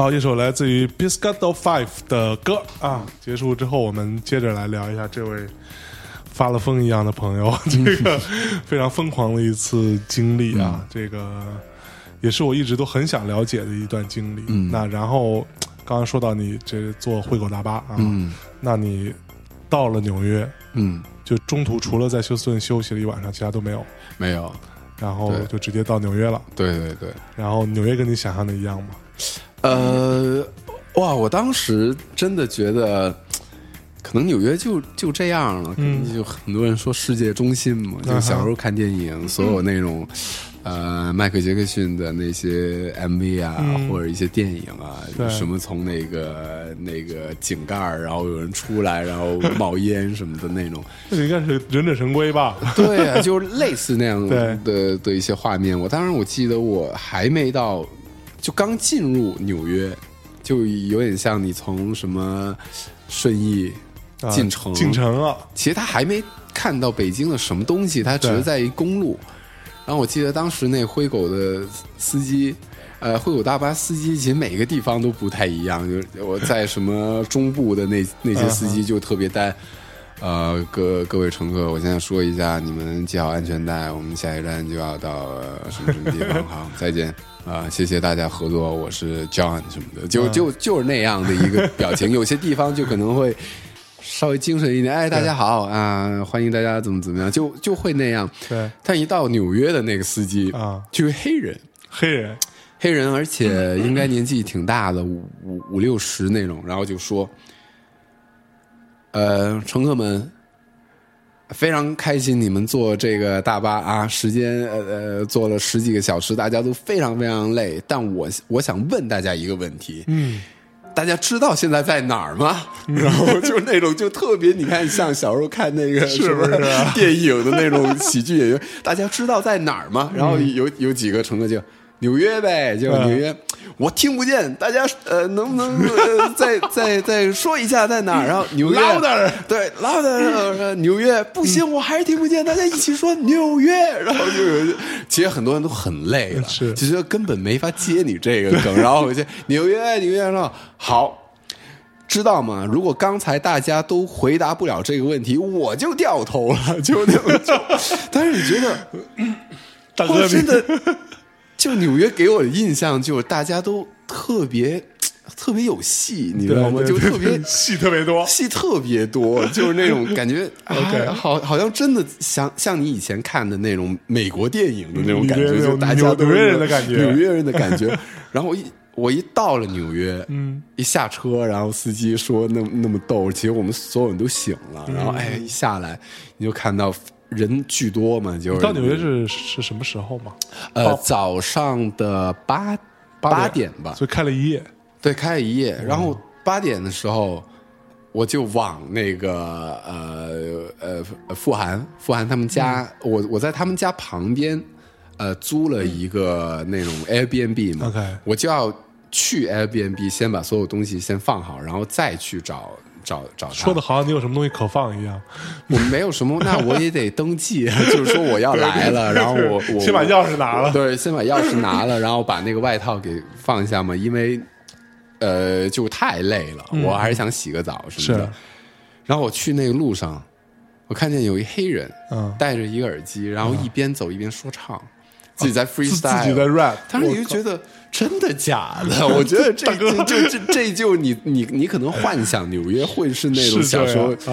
好，一首来自于 Biscotto Five 的歌啊。结束之后，我们接着来聊一下这位发了疯一样的朋友，[LAUGHS] 这个非常疯狂的一次经历啊。这个也是我一直都很想了解的一段经历。嗯那然后刚刚说到你这坐灰狗大巴啊，嗯那你到了纽约，嗯，就中途除了在休斯顿休息了一晚上，其他都没有，没有，然后就直接到纽约了。对对对，然后纽约跟你想象的一样吗？呃，哇，我当时真的觉得。可能纽约就就这样了，可能就很多人说世界中心嘛，就小时候看电影，所有那种，呃，迈克杰克逊的那些 MV 啊，嗯或者一些电影啊，什么从那个那个井盖儿，然后有人出来，然后冒烟什么的那种，[LAUGHS] 这应该是忍者神龟吧？对啊，就是类似那样对的的一些画面。我当然我记得我还没到，就刚进入纽约，就有点像你从什么顺义啊进城，进城了，其实他还没看到北京的什么东西，他只是在一公路。然后我记得当时那灰狗的司机，呃，灰狗大巴司机其实每个地方都不太一样。就是我在什么中部的那那些司机就特别呆。呃，各各位乘客，我现在说一下，你们系好安全带，我们下一站就要到、呃什么什么地方，[LAUGHS] 好，再见啊、谢谢大家合作，我是 John 什么的，就就就是那样的一个表情，有些地方就可能会稍微精神一点，哎，大家好啊，欢迎大家怎么怎么样，就就会那样。对。但一到纽约的那个司机啊，就是黑人，黑人，黑人，而且应该年纪挺大的，五五五六十那种，然后就说，呃，乘客们。非常开心，你们坐这个大巴啊，时间呃呃坐了十几个小时，大家都非常非常累。但我我想问大家一个问题，嗯，大家知道现在在哪儿吗？然后就是那种就特别，你看像小时候看那个 [LAUGHS] 是不是？啊电影的那种喜剧演员，大家知道在哪儿吗？然后有有几个乘客就纽约呗，就嗯。纽约，我听不见，大家呃能不能呃再再再说一下在哪儿？然后纽约 Louder 对 louder，呃纽约不行，我还是听不见，大家一起说纽约，然后就有，其实很多人都很累了，是其实根本没法接你这个梗，然后回去纽约纽约说好。知道吗？如果刚才大家都回答不了这个问题，我就掉头了，就那种。就 [LAUGHS] 但是你觉得，哇，大哥，真的，就纽约给我的印象就是大家都特别 [TSK] 特别有戏，你知道吗？对就特别 [LAUGHS] 戏特别多，戏特别多，[LAUGHS] 就是那种感觉好，好像真的像像你以前看的那种美国电影的那种感觉，就大家都纽约人的感觉。纽约人的感觉。[LAUGHS] 然后我一我一到了纽约，嗯，一下车，然后司机说那那么逗，其实我们所有人都醒了，然嗯后哎一下来你就看到人巨多嘛，就是到纽约是是什么时候嘛？呃早上的八八点。吧，所以开了一夜，对，开了一夜，然后八点的时候，我就往那个呃呃富含富含他们家，我我在他们家旁边，呃租了一个那种 Airbnb 嘛。OK 我就要去 Airbnb 先把所有东西先放好，然后再去找找找他。说的好像你有什么东西可放一样，我没有什么，那我也得登记，[LAUGHS] 就是说我要来了，[LAUGHS] 然后我我先把钥匙拿了，对，先把钥匙拿了，然后把那个外套给放下嘛，因为呃就太累了，我还是想洗个澡什么的。是。然后我去那个路上，我看见有一黑人，嗯。戴着一个耳机，然后一边走一边说唱，自己在 freestyle，自己在 rap，当时你就觉得真的假的？[LAUGHS] 我觉得这这就这这就你你你可能幻想纽约会是那种小时候啊，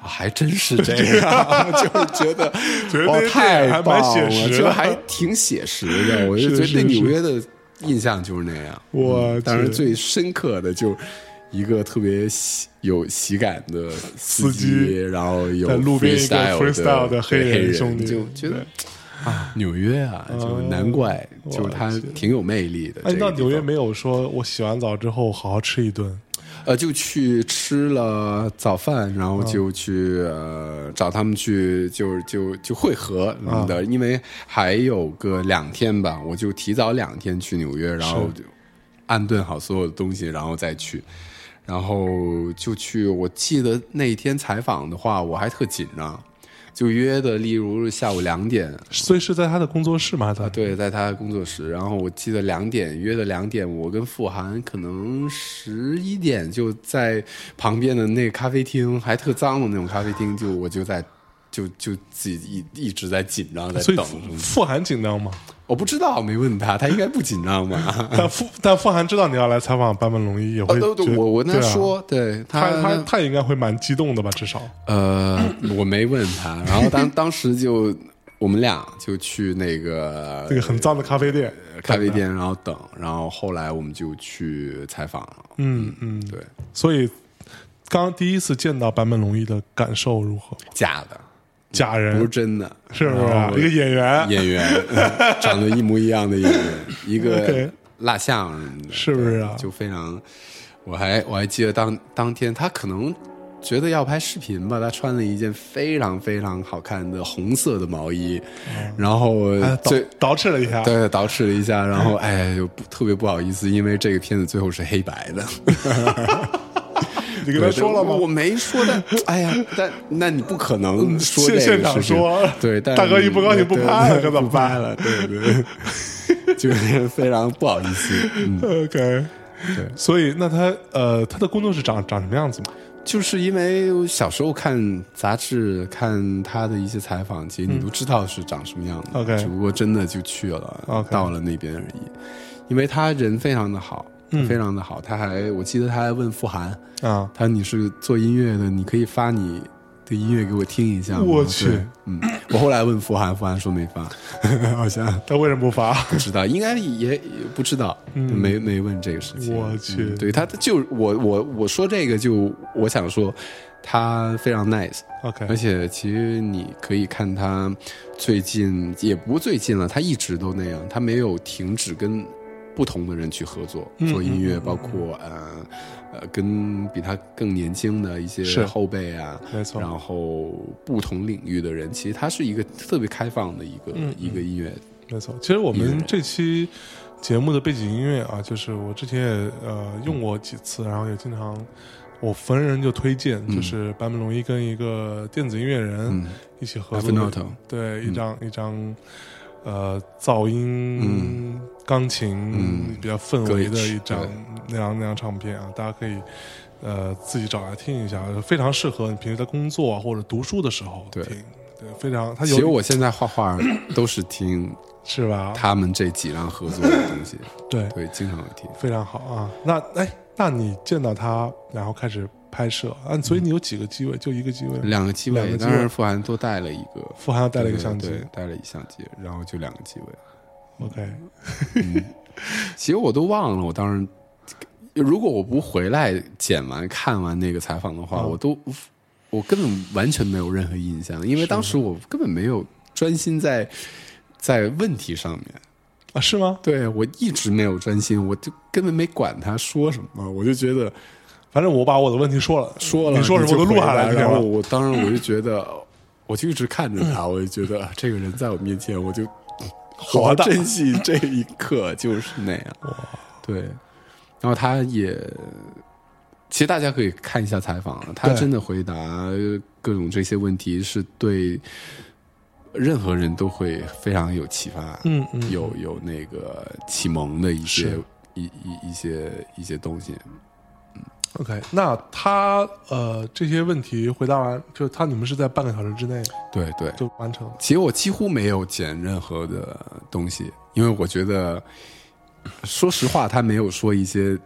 啊还真是这样，[LAUGHS] 就是觉得 [LAUGHS] 太棒了，写实的就还挺写实的。我就觉得对纽约的印象就是那样。我嗯当然最深刻的就一个特别喜有喜感的司司机然后有在路边一个 freestyle 的黑黑人兄弟，就觉得对啊，纽约啊，就难怪，我就是它挺有魅力的。哎，这个地方到纽约没有说我洗完澡之后好好吃一顿，呃，就去吃了早饭，然后嗯就去、呃找他们去，就就就会合什么啊的，因为还有个两天吧，我就提早两天去纽约，然后就安顿好所有的东西，然后再去，然后就去。我记得那天采访的话，我还特紧张。就约的，例如下午两点所以是在他的工作室吗？还是在啊，对，在他的工作室。然后我记得两点约的两点，我跟傅涵可能十一点就在旁边的那个咖啡厅，还特脏的那种咖啡厅，就我就在就就自己一一直在紧张在等。傅涵紧张吗？我不知道，没问他，他应该不紧张吧？[LAUGHS] 但傅但傅涵知道你要来采访坂本龙一，也会呃，对我我跟他对啊说，对他他他也应该会蛮激动的吧？至少呃，我没问他，然后当当时就我们俩就去那个那个很脏的咖啡店，咖啡店，然后等，然后后来我们就去采访了。嗯嗯，对，所以刚第一次见到坂本龙一的感受如何？假的，不是真的，是不是一个演员？演员嗯长得一模一样的演员，[LAUGHS] 一个蜡像什么的，是不是啊？就非常，我还我还记得当当天他可能。觉得要拍视频吧，他穿了一件非常非常好看的红色的毛衣，然后还最捯捯饬了一下，对，捯饬了一下，然后 [LAUGHS] 哎，就不特别不好意思，因为这个片子最后是黑白的。[LAUGHS] 你跟他说了吗？我没说但。哎呀，但那你不可能说这现现场说对，但大哥一不高兴不拍了可怎么办不拍了？对对，就是 [LAUGHS] 非常不好意思。嗯，OK，对，所以那他呃，他的工作室长长什么样子嘛？就是因为小时候看杂志、看他的一些采访，其实你都知道是长什么样的。嗯 OK 只不过真的就去了到了那边而已。因为他人非常的好，嗯非常的好。他还我记得他还问傅涵，啊，他说你是做音乐的，你可以发你的音乐给我听一下吗？我去，嗯，我后来问傅涵，傅涵说没发，[LAUGHS] 好像他为什么不发？不知道，应该也也不知道，没没问这个事情。嗯我去嗯对他就我我我说这个就我想说，他非常 nice，OK，而且其实你可以看他最近也不最近了，他一直都那样，他没有停止跟不同的人去合作嗯做音乐，包括呃呃跟比他更年轻的一是。些后辈啊，没错。然后不同领域的人，其实他是一个特别开放的一个、嗯一个音乐，没错，其实我们这期节目的背景音乐啊，就是我之前也呃用过几次，然后也经常我逢人就推荐，就是坂本龙一跟一个电子音乐人嗯。一起合作的，对，一张一张呃噪音嗯钢琴嗯比较氛围的一张对那张那张唱片啊，大家可以。呃，自己找来听一下，非常适合你平时在工作啊或者读书的时候对听。对，非常。它其实我现在画画都是听 [CLEARS THROAT] 是吧？他们这几张合作的东西，[LAUGHS] 对，对，经常会听。非常好啊。那哎，那你见到他，然后开始拍摄啊？所以你有几个机位？就一个机位？两个机位，两个机位当然傅涵多带了一个，傅涵带了一个相机带了一相机，然后就两个机位。OK，[LAUGHS] 其实我都忘了，我当时如果我不回来剪完看完那个采访的话，嗯我都我根本完全没有任何印象，因为当时我根本没有专心在在问题上面。啊，是吗？对我一直没有专心，我就根本没管他说什么，我就觉得反正我把我的问题说了，说了你说什么我都录下来了然后了。我当时我就觉得，我就一直看着他，我就觉得这个人在我面前，我就好好珍惜这一刻，就是那样。对，然后他也，其实大家可以看一下采访，他真的回答各种这些问题，是对任何人都会非常有启发，嗯嗯。有有那个启蒙的一些一一一些一些东西。OK，那他呃这些问题回答完，就他你们是在半个小时之内对对，就完成？其实我几乎没有剪任何的东西，因为我觉得，说实话，他没有说一些，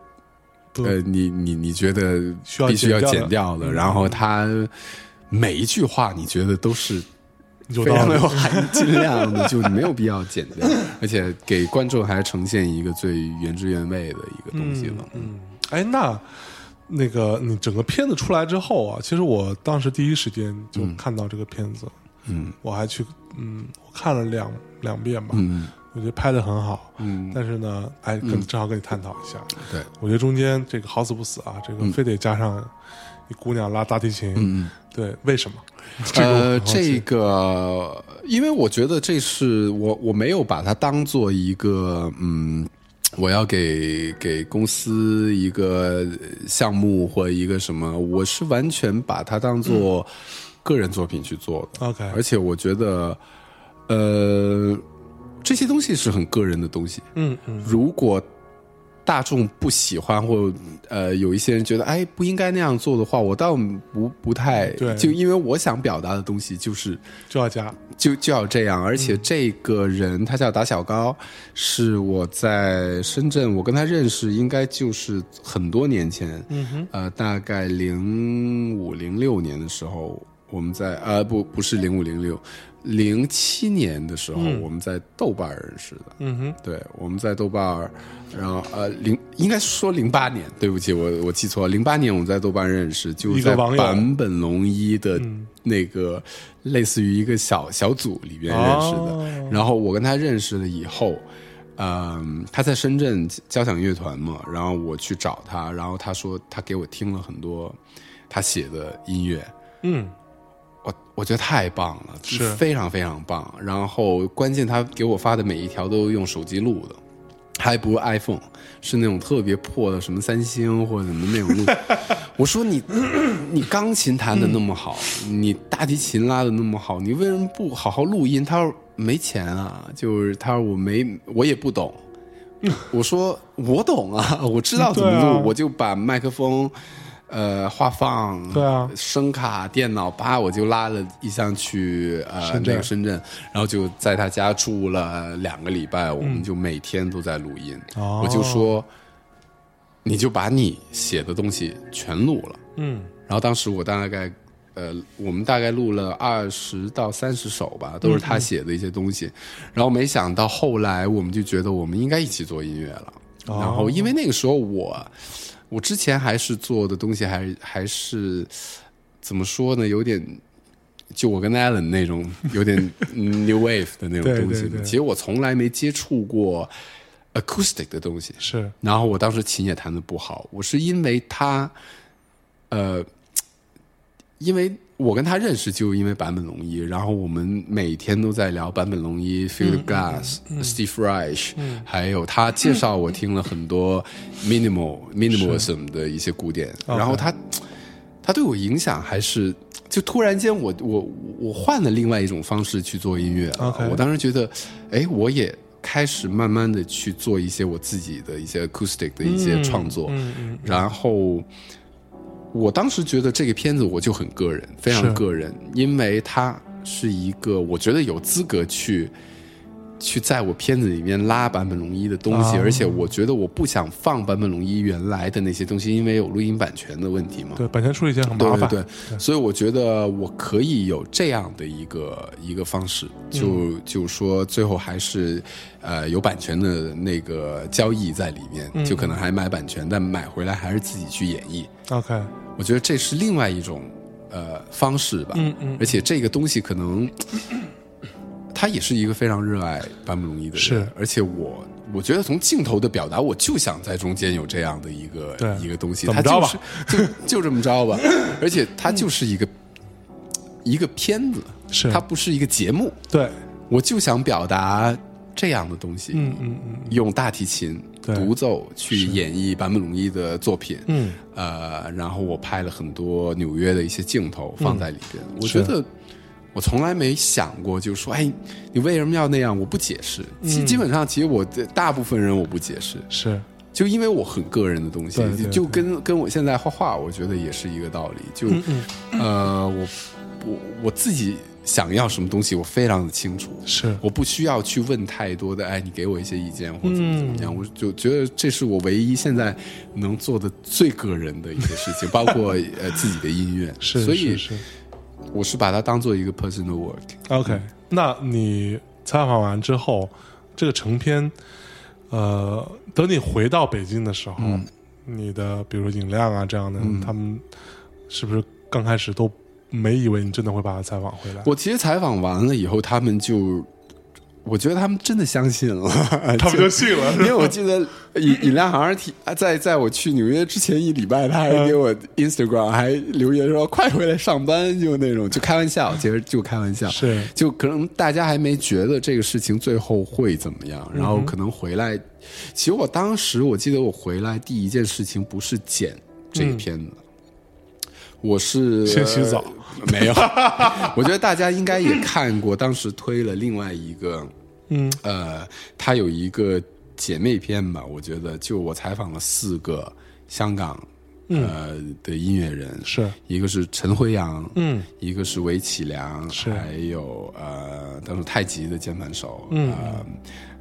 呃，你你你觉得需要必须要剪掉的。然后他每一句话你觉得都是非常有含金量的，就没有必要剪掉，[LAUGHS] 而且给观众还呈现一个最原汁原味的一个东西了。嗯，哎，那那个你整个片子出来之后啊，其实我当时第一时间就看到这个片子，嗯。我还去嗯，我看了两两遍吧，嗯。我觉得拍的很好，嗯，但是呢，哎，跟正好跟你探讨一下，对，我觉得中间这个好死不死啊，这个非得加上一姑娘拉大提琴，嗯。对，为什么？呃，这个，因为我觉得这是我我没有把它当做一个嗯，我要给给公司一个项目或一个什么，我是完全把它当做个人作品去做的。OK 而且我觉得，呃，这些东西是很个人的东西。嗯嗯如果大众不喜欢，或呃有一些人觉得哎不应该那样做的话，我倒不不太对。就因为我想表达的东西就是就要加。就就要这样，而且这个人他叫打小高，是我在深圳，我跟他认识应该就是很多年前，嗯哼。呃，大概零五零六年的时候，我们在呃不不是零五零六，零七年的时候，嗯。我们在豆瓣认识的。嗯哼。对，我们在豆瓣，然后呃零应该说零八年，对不起，我我记错了，零八年我们在豆瓣认识，就在一个网友。坂本龙一的嗯。那个、类似于一个小小组里边认识的，哦然后我跟他认识了以后。嗯，他在深圳交响乐团嘛，然后我去找他，然后他说他给我听了很多他写的音乐，嗯我我觉得太棒了，是非常非常棒。然后关键他给我发的每一条都用手机录的，还不是 iPhone，是那种特别破的什么三星或者什么那种录。[LAUGHS] 我说你 [CLEARS THROAT] 你钢琴弹的那么好，你大提琴拉的那么好，你为什么不好好录音？他说没钱啊，就是他说我没我也不懂。[LAUGHS] 我说我懂啊，我知道怎么录，啊我就把麦克风。呃，话放对啊声卡、电脑，叭我就拉了一箱去呃那个深圳，然后就在他家住了两个礼拜，我们就每天都在录音。哦我就说，你就把你写的东西全录了。嗯然后当时我大概呃，我们大概录了二十到三十首吧，都是他写的一些东西。然后没想到后来我们就觉得我们应该一起做音乐了。哦然后因为那个时候我我之前还是做的东西还还是怎么说呢，有点。就我跟 Alan 那种 [LAUGHS] 有点嗯 new wave 的那种东西，对对其实我从来没接触过 acoustic 的东西，是。然后我当时琴也弹的不好，我是因为他，呃，因为我跟他认识就因为坂本龙一，然后我们每天都在聊坂本龙一、Philip Glass、Steve Reich，、还有他介绍我听了很多 minimal minimalism 的一些古典，然后他他对我影响还是。就突然间我，我我换了另外一种方式去做音乐我当时觉得，哎，我也开始慢慢的去做一些我自己的一些 acoustic 的一些创作，嗯嗯。然后我当时觉得这个片子我就很个人，非常个人，因为它是一个我觉得有资格去去在我片子里面拉坂本龙一的东西，啊而且我觉得我不想放坂本龙一原来的那些东西，因为有录音版权的问题嘛。对，版权处理起来很麻烦。对对对，所以我觉得我可以有这样的一个一个方式，就、就说最后还是呃有版权的那个交易在里面，就可能还买版权，但买回来还是自己去演绎。OK，我觉得这是另外一种呃方式吧，嗯嗯而且这个东西可能。他也是一个非常热爱坂本龙一的人，是。而且我我觉得从镜头的表达，我就想在中间有这样的一个对。一个东西，怎么着吧？他就是就就这么着吧，[LAUGHS] 而且它就是一个、一个片子，是。它不是一个节目，对，我就想表达这样的东西，嗯嗯嗯。用大提琴独奏去演绎坂本龙一的作品，嗯，呃，然后我拍了很多纽约的一些镜头放在里边，我觉得。我从来没想过，就是说，哎，你为什么要那样？我不解释。嗯。基基本上，其实我大部分人我不解释，是。就因为我很个人的东西对对，就跟跟我现在画画，我觉得也是一个道理。就、嗯呃，我我我自己想要什么东西，我非常的清楚，是。我不需要去问太多的，哎，你给我一些意见或者怎么怎么嗯样，我就觉得这是我唯一现在能做的最个人的一些事情，包括 [LAUGHS] 呃自己的音乐，是，所以是是我是把它当做一个 personal work。OK，那你采访完之后，这个成片，呃，等你回到北京的时候，嗯你的比如说尹亮啊这样的，他们是不是刚开始都没以为你真的会把他采访回来？我其实采访完了以后，他们就，我觉得他们真的相信了，[LAUGHS] 他们就信了，[LAUGHS] 因为我记得尹尹亮好像提在在我去纽约之前一礼拜，他还给我 Instagram 还留言说快回来上班，就那种就开玩笑，其实就开玩笑，是。就可能大家还没觉得这个事情最后会怎么样，然后可能回来，其实我当时我记得我回来第一件事情不是剪这个片子。我是先洗澡。呃没有？[LAUGHS] 我觉得大家应该也看过，当时推了另外一个，嗯。呃，他有一个姐妹篇吧，我觉得就我采访了四个香港呃的音乐人，是。一个是陈辉阳，嗯，一个是韦启良，是。还有呃，当时太极的键盘手，嗯。呃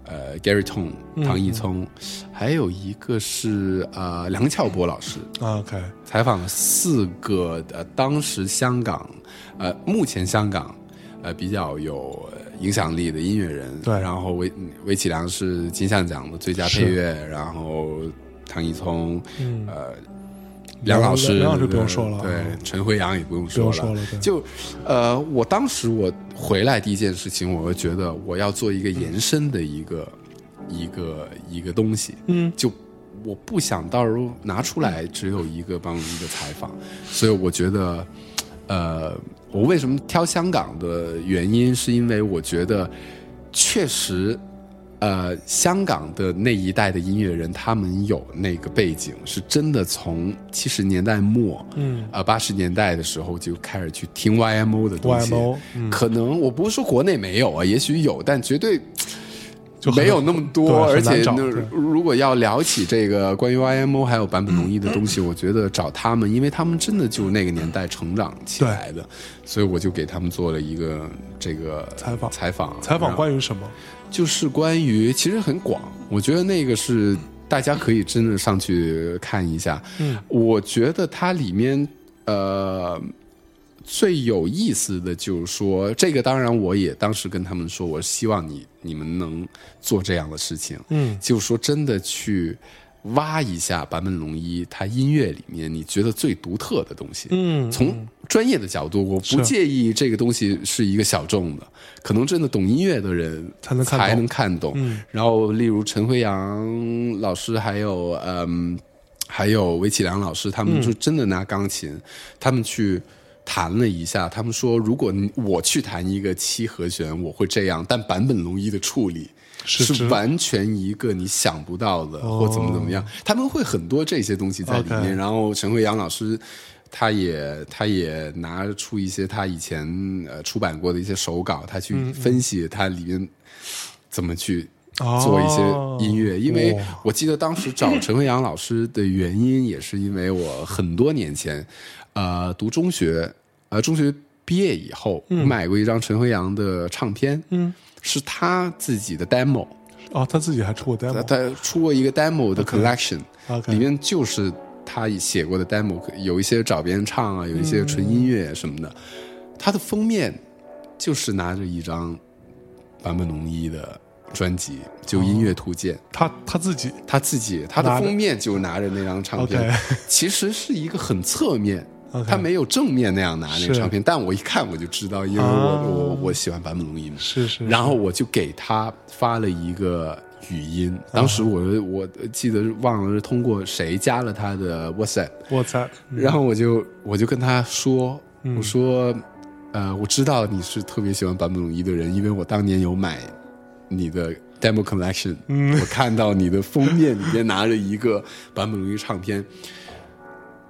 呃，Gary Tong 唐毅聪，还有一个是呃梁翘柏老师，啊，OK，采访了四个呃当时香港呃目前香港呃比较有呃影响力的音乐人，对。然后韦韦启良是金像奖的最佳配乐，然后唐一聪，嗯呃。梁老师，梁老师不用说了对啊，陈辉阳也不用说了，用说了，就，呃，我当时我回来第一件事情，我就觉得我要做一个延伸的一个一个一个东西，嗯，就我不想到时候拿出来只有一个帮一个采访，所以我觉得，呃，我为什么挑香港的原因，是因为我觉得确实。呃，香港的那一代的音乐人，他们有那个背景，是真的从七十年代末，嗯呃，八十年代的时候就开始去听 YMO 的东西。YMO 嗯可能我不是说国内没有啊，也许有，但绝对就没有那么多。而且如果要聊起这个关于 YMO 还有坂本龙一的东西，我觉得找他们，因为他们真的就那个年代成长起来的，所以我就给他们做了一个这个采访采访采访关于什么？就是关于其实很广，我觉得那个是大家可以真的上去看一下。嗯，我觉得它里面呃最有意思的就是说，这个当然我也当时跟他们说，我希望你你们能做这样的事情。嗯就是说真的去挖一下坂本龙一他音乐里面你觉得最独特的东西。嗯，从专业的角度，我不介意这个东西是一个小众的，可能真的懂音乐的人才能看懂才能看懂。嗯然后，例如陈辉阳老师，还有嗯，还有韦启良老师，他嗯们就真的拿钢琴，他们去。弹了一下，他们说，如果我去弹一个七和弦，我会这样，但坂本龙一的处理是完全一个你想不到的，哦。或怎么怎么样，他们会很多这些东西在里面。然后陈慧阳老师，他也他也拿出一些他以前呃出版过的一些手稿，他去分析他里面怎么去哦。做一些音乐。因为我记得当时找陈慧阳老师的原因，也是因为我很多年前，呃，读中学，呃，中学毕业以后，我买过一张陈辉阳的唱片，嗯，是他自己的 demo。哦，他自己还出过 demo，他出过一个 demo 的 collection，、里面就是他写过的 demo，有一些找别人唱啊，有一些纯音乐什么的。他的封面就是拿着一张坂本龙一的专辑，就《音乐图鉴》他他自己？他自己他的封面就拿着那张唱片。其实是一个很侧面。他没有正面那样拿那个唱片，但我一看我就知道，因为我、啊。我我喜欢坂本龙一嘛。是是，然后我就给他发了一个语音，当时我我记得忘了是通过谁加了他的 WhatsApp，WhatsApp，然后我就我就跟他说，我说，呃，我知道你是特别喜欢坂本龙一的人，因为我当年有买你的 demo collection，我看到你的封面里面拿着一个坂本龙一唱片，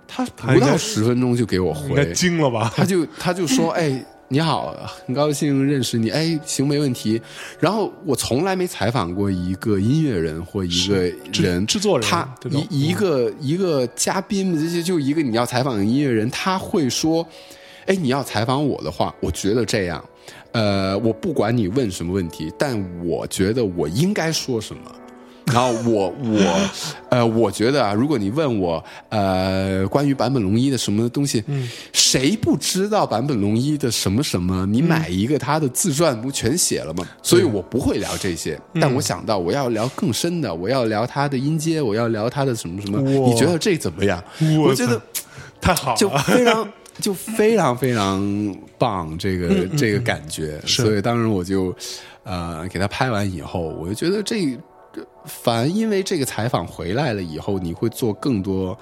他不到十分钟就给我回，惊了吧？他就他就说：“哎，你好，很高兴认识你。哎，行，没问题。”然后我从来没采访过一个音乐人或一个人制作人他一一个一个嘉宾，就就一个你要采访的音乐人，他会说：“哎，你要采访我的话，我觉得这样，呃，我不管你问什么问题，但我觉得我应该说什么。”然后我我呃，我觉得啊，如果你问我呃关于坂本龙一的什么东西，谁不知道坂本龙一的什么什么？你买一个他的自传不全写了吗？所以我不会聊这些，但我想到我要聊更深的，我要聊他的音阶，我要聊他的什么什么。你觉得这怎么样？我我觉得太好就，非常就非常非常棒，这个这个感觉。是所以当时我就呃给他拍完以后，我就觉得这这反因为这个采访回来了以后，你会做更多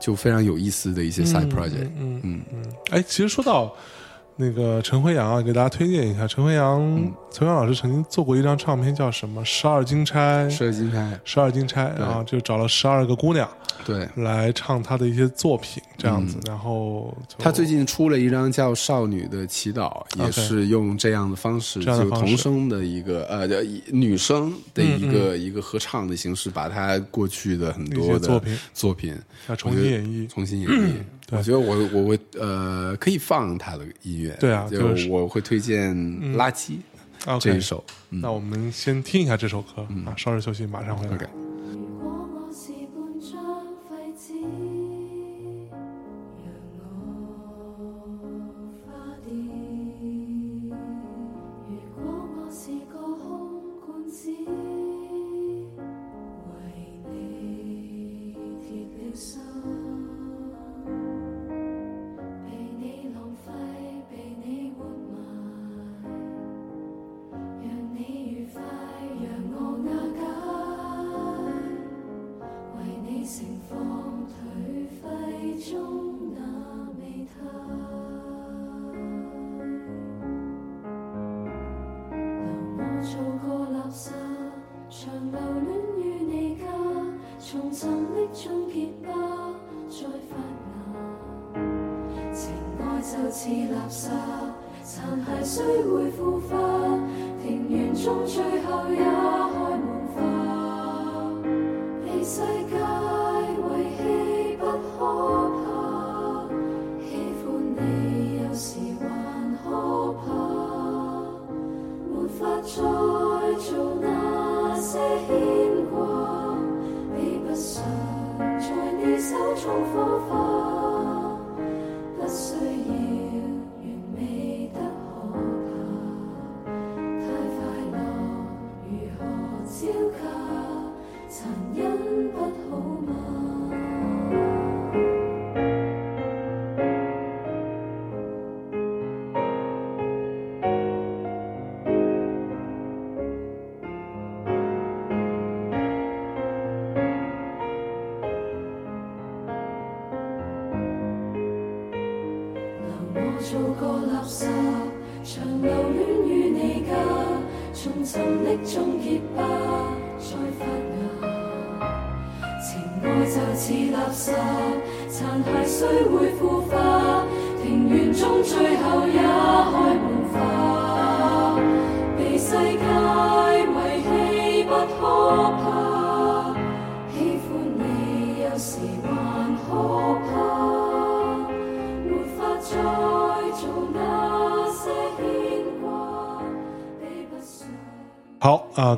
就非常有意思的一些 side project。嗯嗯嗯。哎，其实说到那个陈辉阳啊，给大家推荐一下，陈辉阳陈辉阳老师曾经做过一张唱片，叫什么《十二金钗》。十二金钗，十二金钗，然后就找了十二个姑娘对。来唱他的一些作品，这样子。然后就他最近出了一张叫《少女的祈祷》，也是用这样的方式，就童声的一个呃呃女生的一个、一个合唱的形式，把他过去的很多的作品。作品要重新演绎。重新演绎。我觉得 [CLEARS THROAT] 我我会呃可以放他的音乐，对啊就就是。我会推荐《垃圾》这一首。嗯。那我们先听一下这首歌啊，稍事休息，马上回来。OK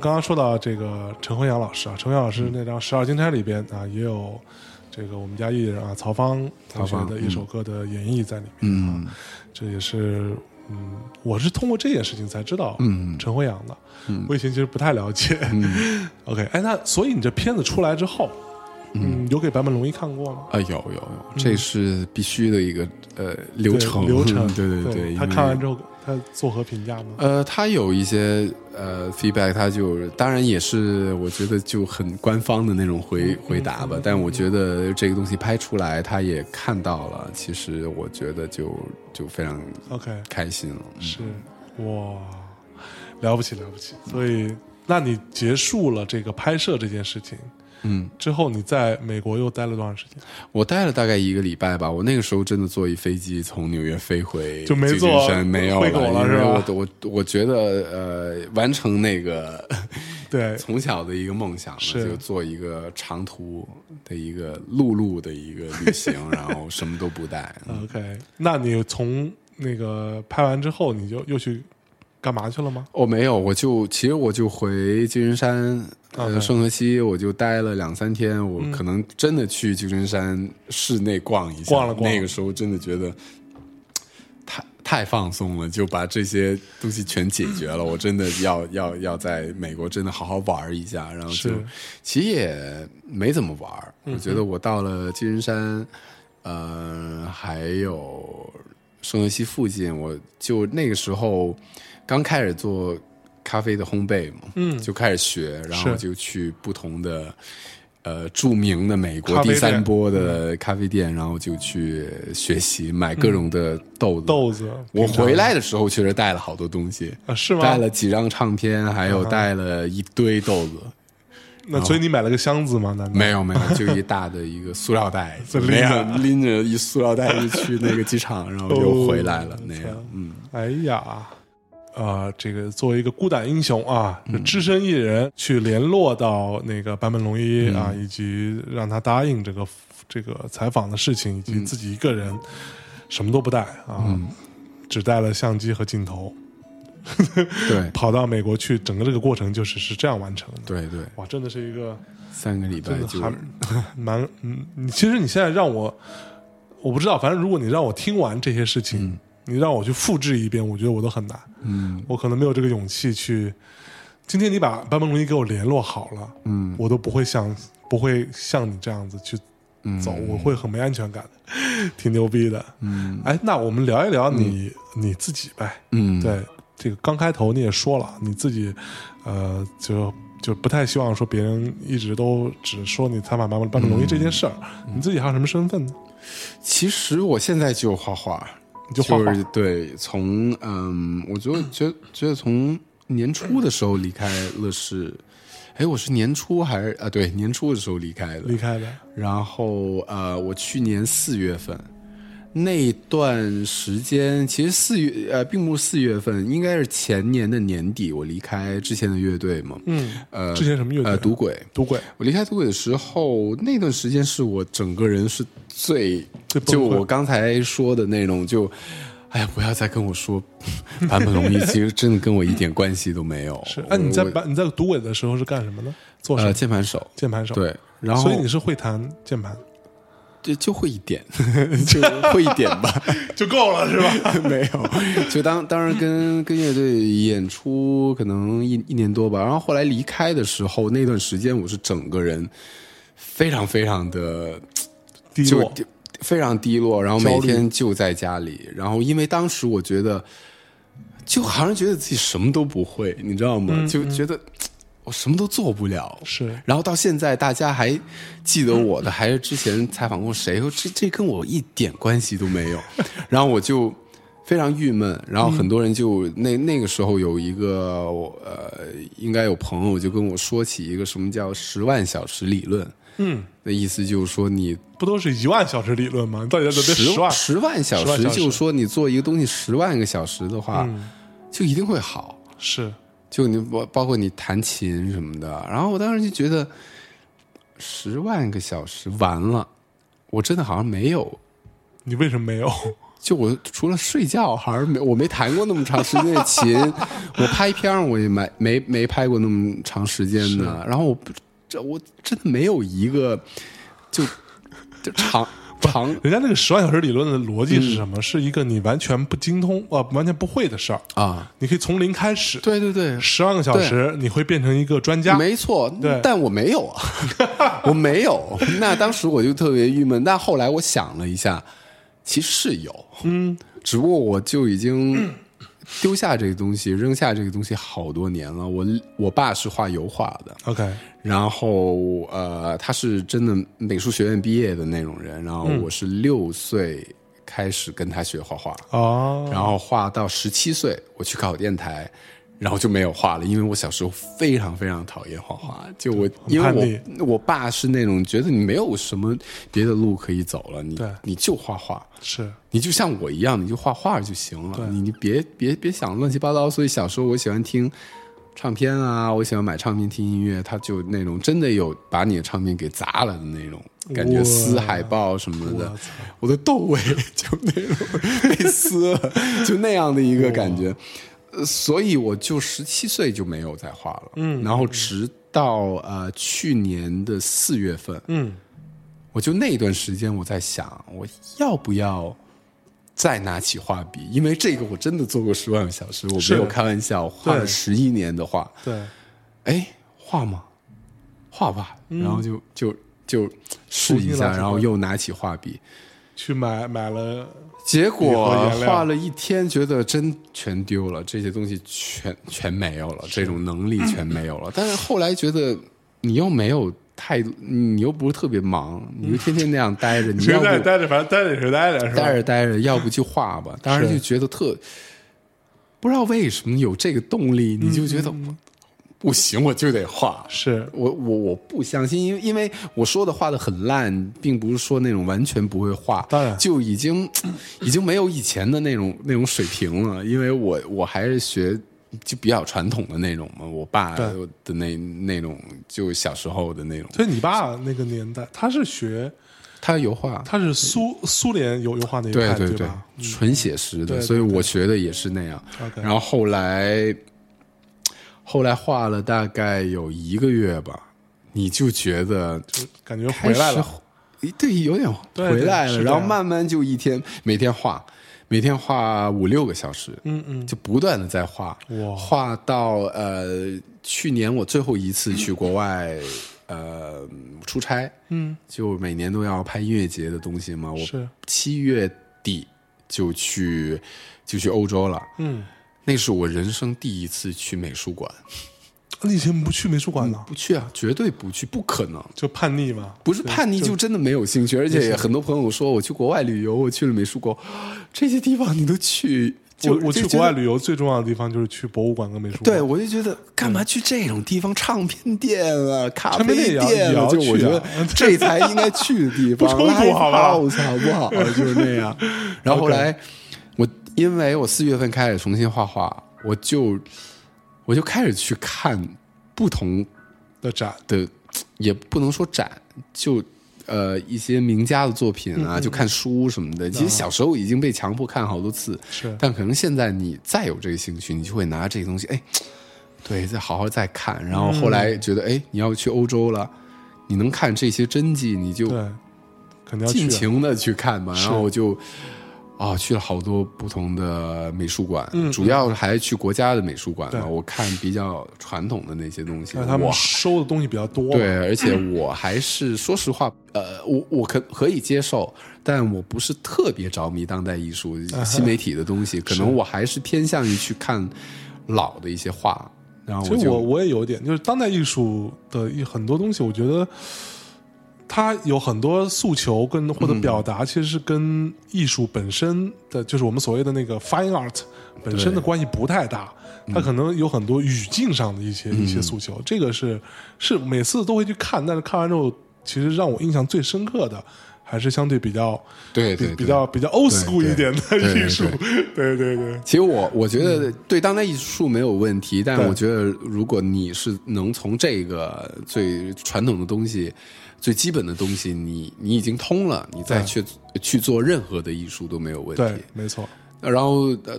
刚刚说到这个陈辉阳老师啊，陈辉阳老师那张《十二金钗》里边啊，也有这个我们家艺人啊曹芳同学的一首歌的演绎在里面。啊这也是嗯，我是通过这件事情才知道嗯陈辉阳的。我以前其实不太了解。嗯 [LAUGHS] OK，哎，那所以你这片子出来之后，嗯，有给坂本龙一看过吗？啊，有有有，这是必须的一个呃流程流程，[LAUGHS] 对对对他看完之后，他作何评价呢？呃，他有一些呃 feedback，他就当然也是我觉得就很官方的那种回回答吧，但我觉得这个东西拍出来，他也看到了，其实我觉得就就非常 OK，开心了。嗯是哇，了不起了不起。所以，那你结束了这个拍摄这件事情嗯，之后，你在美国又待了多长时间？我待了大概一个礼拜吧，我那个时候真的坐一飞机从纽约飞回就没坐山，没有了是吧我我我觉得呃，完成那个 [LAUGHS] 对，[LAUGHS] 从小的一个梦想呢，就做一个长途的一个陆路的一个旅行，[LAUGHS] 然后什么都不带。OK，那你从那个拍完之后，你就又去干嘛去了吗？哦，没有，我就其实我就回旧金山，呃，圣河西，我就待了两三天。我嗯可能真的去旧金山市内逛一下，逛了逛那个时候真的觉得太太放松了，就把这些东西全解决了。[LAUGHS] 我真的要要要在美国真的好好玩一下，然后就其实也没怎么玩我觉得我到了旧金山，呃，还有圣河西附近，我就那个时候刚开始做咖啡的烘焙嘛，嗯就开始学，然后就去不同的呃著名的美国第三波的咖啡店，然后就去学习买各种的豆子。豆子。我回来的时候确实带了好多东西，啊是吗？带了几张唱片，还有带了一堆豆子。那所以你买了个箱子吗？难道没有没有，就一大的一个塑料袋，[LAUGHS] 就拎那样着拎着一塑料袋就去那个机场，然后又回来了 [LAUGHS] 哦，那样，嗯。哎呀，呃，这个作为一个孤胆英雄啊，嗯。只身一人去联络到那个坂本龙一嗯。啊，以及让他答应这个这个采访的事情，以及嗯自己一个人什么都不带啊，只带了相机和镜头，对。[LAUGHS] 跑到美国去，整个这个过程就是是这样完成的。对对，哇，真的是一个三个礼拜就还蛮嗯，其实你现在让我，我不知道，反正如果你让我听完这些事情，你让我去复制一遍，我觉得我都很难，嗯我可能没有这个勇气去。今天你把班本龙一给我联络好了，嗯我都不会像不会像你这样子去走，我会很没安全感的，挺牛逼的。嗯哎，那我们聊一聊你、你自己呗。嗯，对，这个刚开头你也说了，你自己呃就就不太希望说别人一直都只说你采访班班本龙一这件事儿，嗯你自己还有什么身份呢？其实我现在就画画，你就画画是对，从嗯，我觉得觉得觉得从年初的时候离开乐视，哎，我是年初还是啊？对，年初的时候离开的，离开的，然后呃，我去年四月份那段时间，其实四月呃，并不是四月份，应该是前年的年底，我离开之前的乐队嘛。嗯，呃，之前什么乐队呃，赌鬼。赌鬼，我离开赌鬼的时候，那段时间是我整个人是最最就我刚才说的那种，就哎呀，不要再跟我说坂本龙一，其实真的跟我一点关系都没有。[LAUGHS] 是。哎、你在你在赌鬼的时候是干什么呢？做什么？呃键盘手键盘手。，对，然后所以你是会弹键盘就就会一点，[LAUGHS] 就会一点吧。[LAUGHS] 就够了是吧？[LAUGHS] 没有，就当当时跟跟乐队演出可能一一年多吧，然后后来离开的时候，那段时间我是整个人非常非常的低落，非常低落，然后每天就在家里，然后因为当时我觉得，就好像觉得自己什么都不会，你知道吗？嗯就觉得我什么都做不了，是然后到现在，大家还记得我的，还是之前采访过谁？这这跟我一点关系都没有。[LAUGHS] 然后我就非常郁闷。然后很多人就那那个时候有一个呃，应该有朋友就跟我说起一个什么叫十万小时理论。嗯，的意思就是说你不都是一万小时理论吗？你到底十十万？十万小10万小时时，就是说你做一个东西十万个小时的话，嗯就一定会好。是就你包包括你弹琴什么的，然后我当时就觉得十万个小时完了，我真的好像没有，你为什么没有？就我除了睡觉，好像没我没弹过那么长时间的琴，[LAUGHS] 我拍片儿我也没没没拍过那么长时间的，然后我不这我真的没有一个就就长长。人家那个十万小时理论的逻辑嗯是什么？是一个你完全不精通啊、完全不会的事儿，啊，你可以从零开始。对对对，十万个小时，你会变成一个专家。没错，对。但我没有啊，[LAUGHS] 我没有。那当时我就特别郁闷，但后来我想了一下，其实是有，嗯，只不过我就已经丢下这个东西，扔下这个东西好多年了。我我爸是画油画的，OK，然后呃，他是真的美术学院毕业的那种人，然后我是六岁开始跟他学画画，哦，然后画到十七岁，我去考电台，然后就没有画了，因为我小时候非常非常讨厌画画，就我因为我我爸是那种觉得你没有什么别的路可以走了，你对。你就画画，是。你就像我一样，你就画画就行了，你你别别别想乱七八糟。所以小时候我喜欢听唱片啊，我喜欢买唱片听音乐，他就那种真的有把你的唱片给砸了的那种感觉，撕海报什么的。我的窦唯就那种 [LAUGHS] 被撕了，就那样的一个感觉。呃所以我就十七岁就没有再画了，嗯，然后直到呃去年的四月份，嗯，我就那段时间我在想，我要不要再拿起画笔？因为这个我真的做过十万个小时，我没有开玩笑，画了十一年的画。对，哎，画吗？画吧，然后就就就试一下，然后又拿起画笔，去买买了，结果画了一天，觉得真全丢了，这些东西全全没有了，这种能力全没有了。但是后来觉得你又没有太，你又不是特别忙，你就天天那样待着，你谁要不待 [LAUGHS] 待着，反正待着也是待着，是吧？待着待着，要不就画吧。当时就觉得特不知道为什么有这个动力，你就觉得、嗯不行，我就得画。是。我我我不相信，因为因为我说的画的很烂，并不是说那种完全不会画，当然。就已经已经没有以前的那种那种水平了。因为我我还是学就比较传统的那种嘛，我爸的那那种就小时候的那种，所以你爸那个年代，他是学，他油画，他是苏苏联油油画那一派，对对对纯写实的，所以我学的也是那样。然后后来后来画了大概有一个月吧，你就觉得感觉回来了，对，有点回来了，然后慢慢就一天每天画，每天画五六个小时，嗯嗯，就不断的在画，哇。画到呃去年我最后一次去国外呃出差，嗯，就每年都要拍音乐节的东西嘛，我是。七月底就去就去欧洲了，嗯，那是我人生第一次去美术馆，你以前不去美术馆呢？不去啊，绝对不去，不可能。就叛逆嘛？不是叛逆，就真的没有兴趣，而且很多朋友说我去国外旅游，我去了美术馆，这些地方你都去，我我去国外旅游最重要的地方就是去博物馆跟美术馆。对，我就觉得干嘛去这种地方？唱片店啊，咖啡店啊，就我觉得 [LAUGHS] 这才应该去的地方。不冲突好吧 Live house 好不好？[LAUGHS] 就是那样。然后后来我因为我四月份开始重新画画，我就我就开始去看不同的展，的，也不能说展，就呃一些名家的作品嗯啊，就看书什么的。其实小时候已经被强迫看好多次，是但可能现在你再有这个兴趣，你就会拿这个东西，哎，对，再好好再看。然后后来觉得，哎，你要去欧洲了，你能看这些真迹，你就对，肯定要尽啊。情的去看吧。然后我就。啊、去了好多不同的美术馆，嗯主要还去国家的美术馆。我看比较传统的那些东西，他们收的东西比较多，对，而且我还是说实话，呃，我我可可以接受，但我不是特别着迷当代艺术、新媒体的东西，[LAUGHS] 可能我还是偏向于去看老的一些画。然后其实我我也有点，就是当代艺术的一很多东西，我觉得它有很多诉求跟或者表达，其实是跟艺术本身的，就是我们所谓的那个 fine art 本身的关系不太大。他可能有很多语境上的一些一些诉求，这个是是每次都会去看，但是看完之后，其实让我印象最深刻的。还是相对比较对对对。比较比较 old school 一点的艺术，[LAUGHS] 对对对，其实我我觉得对当代艺术没有问题，但对。我觉得如果你是能从这个最传统的东西、最基本的东西，你你已经通了，你再去去做任何的艺术都没有问题。对，没错，然后呃，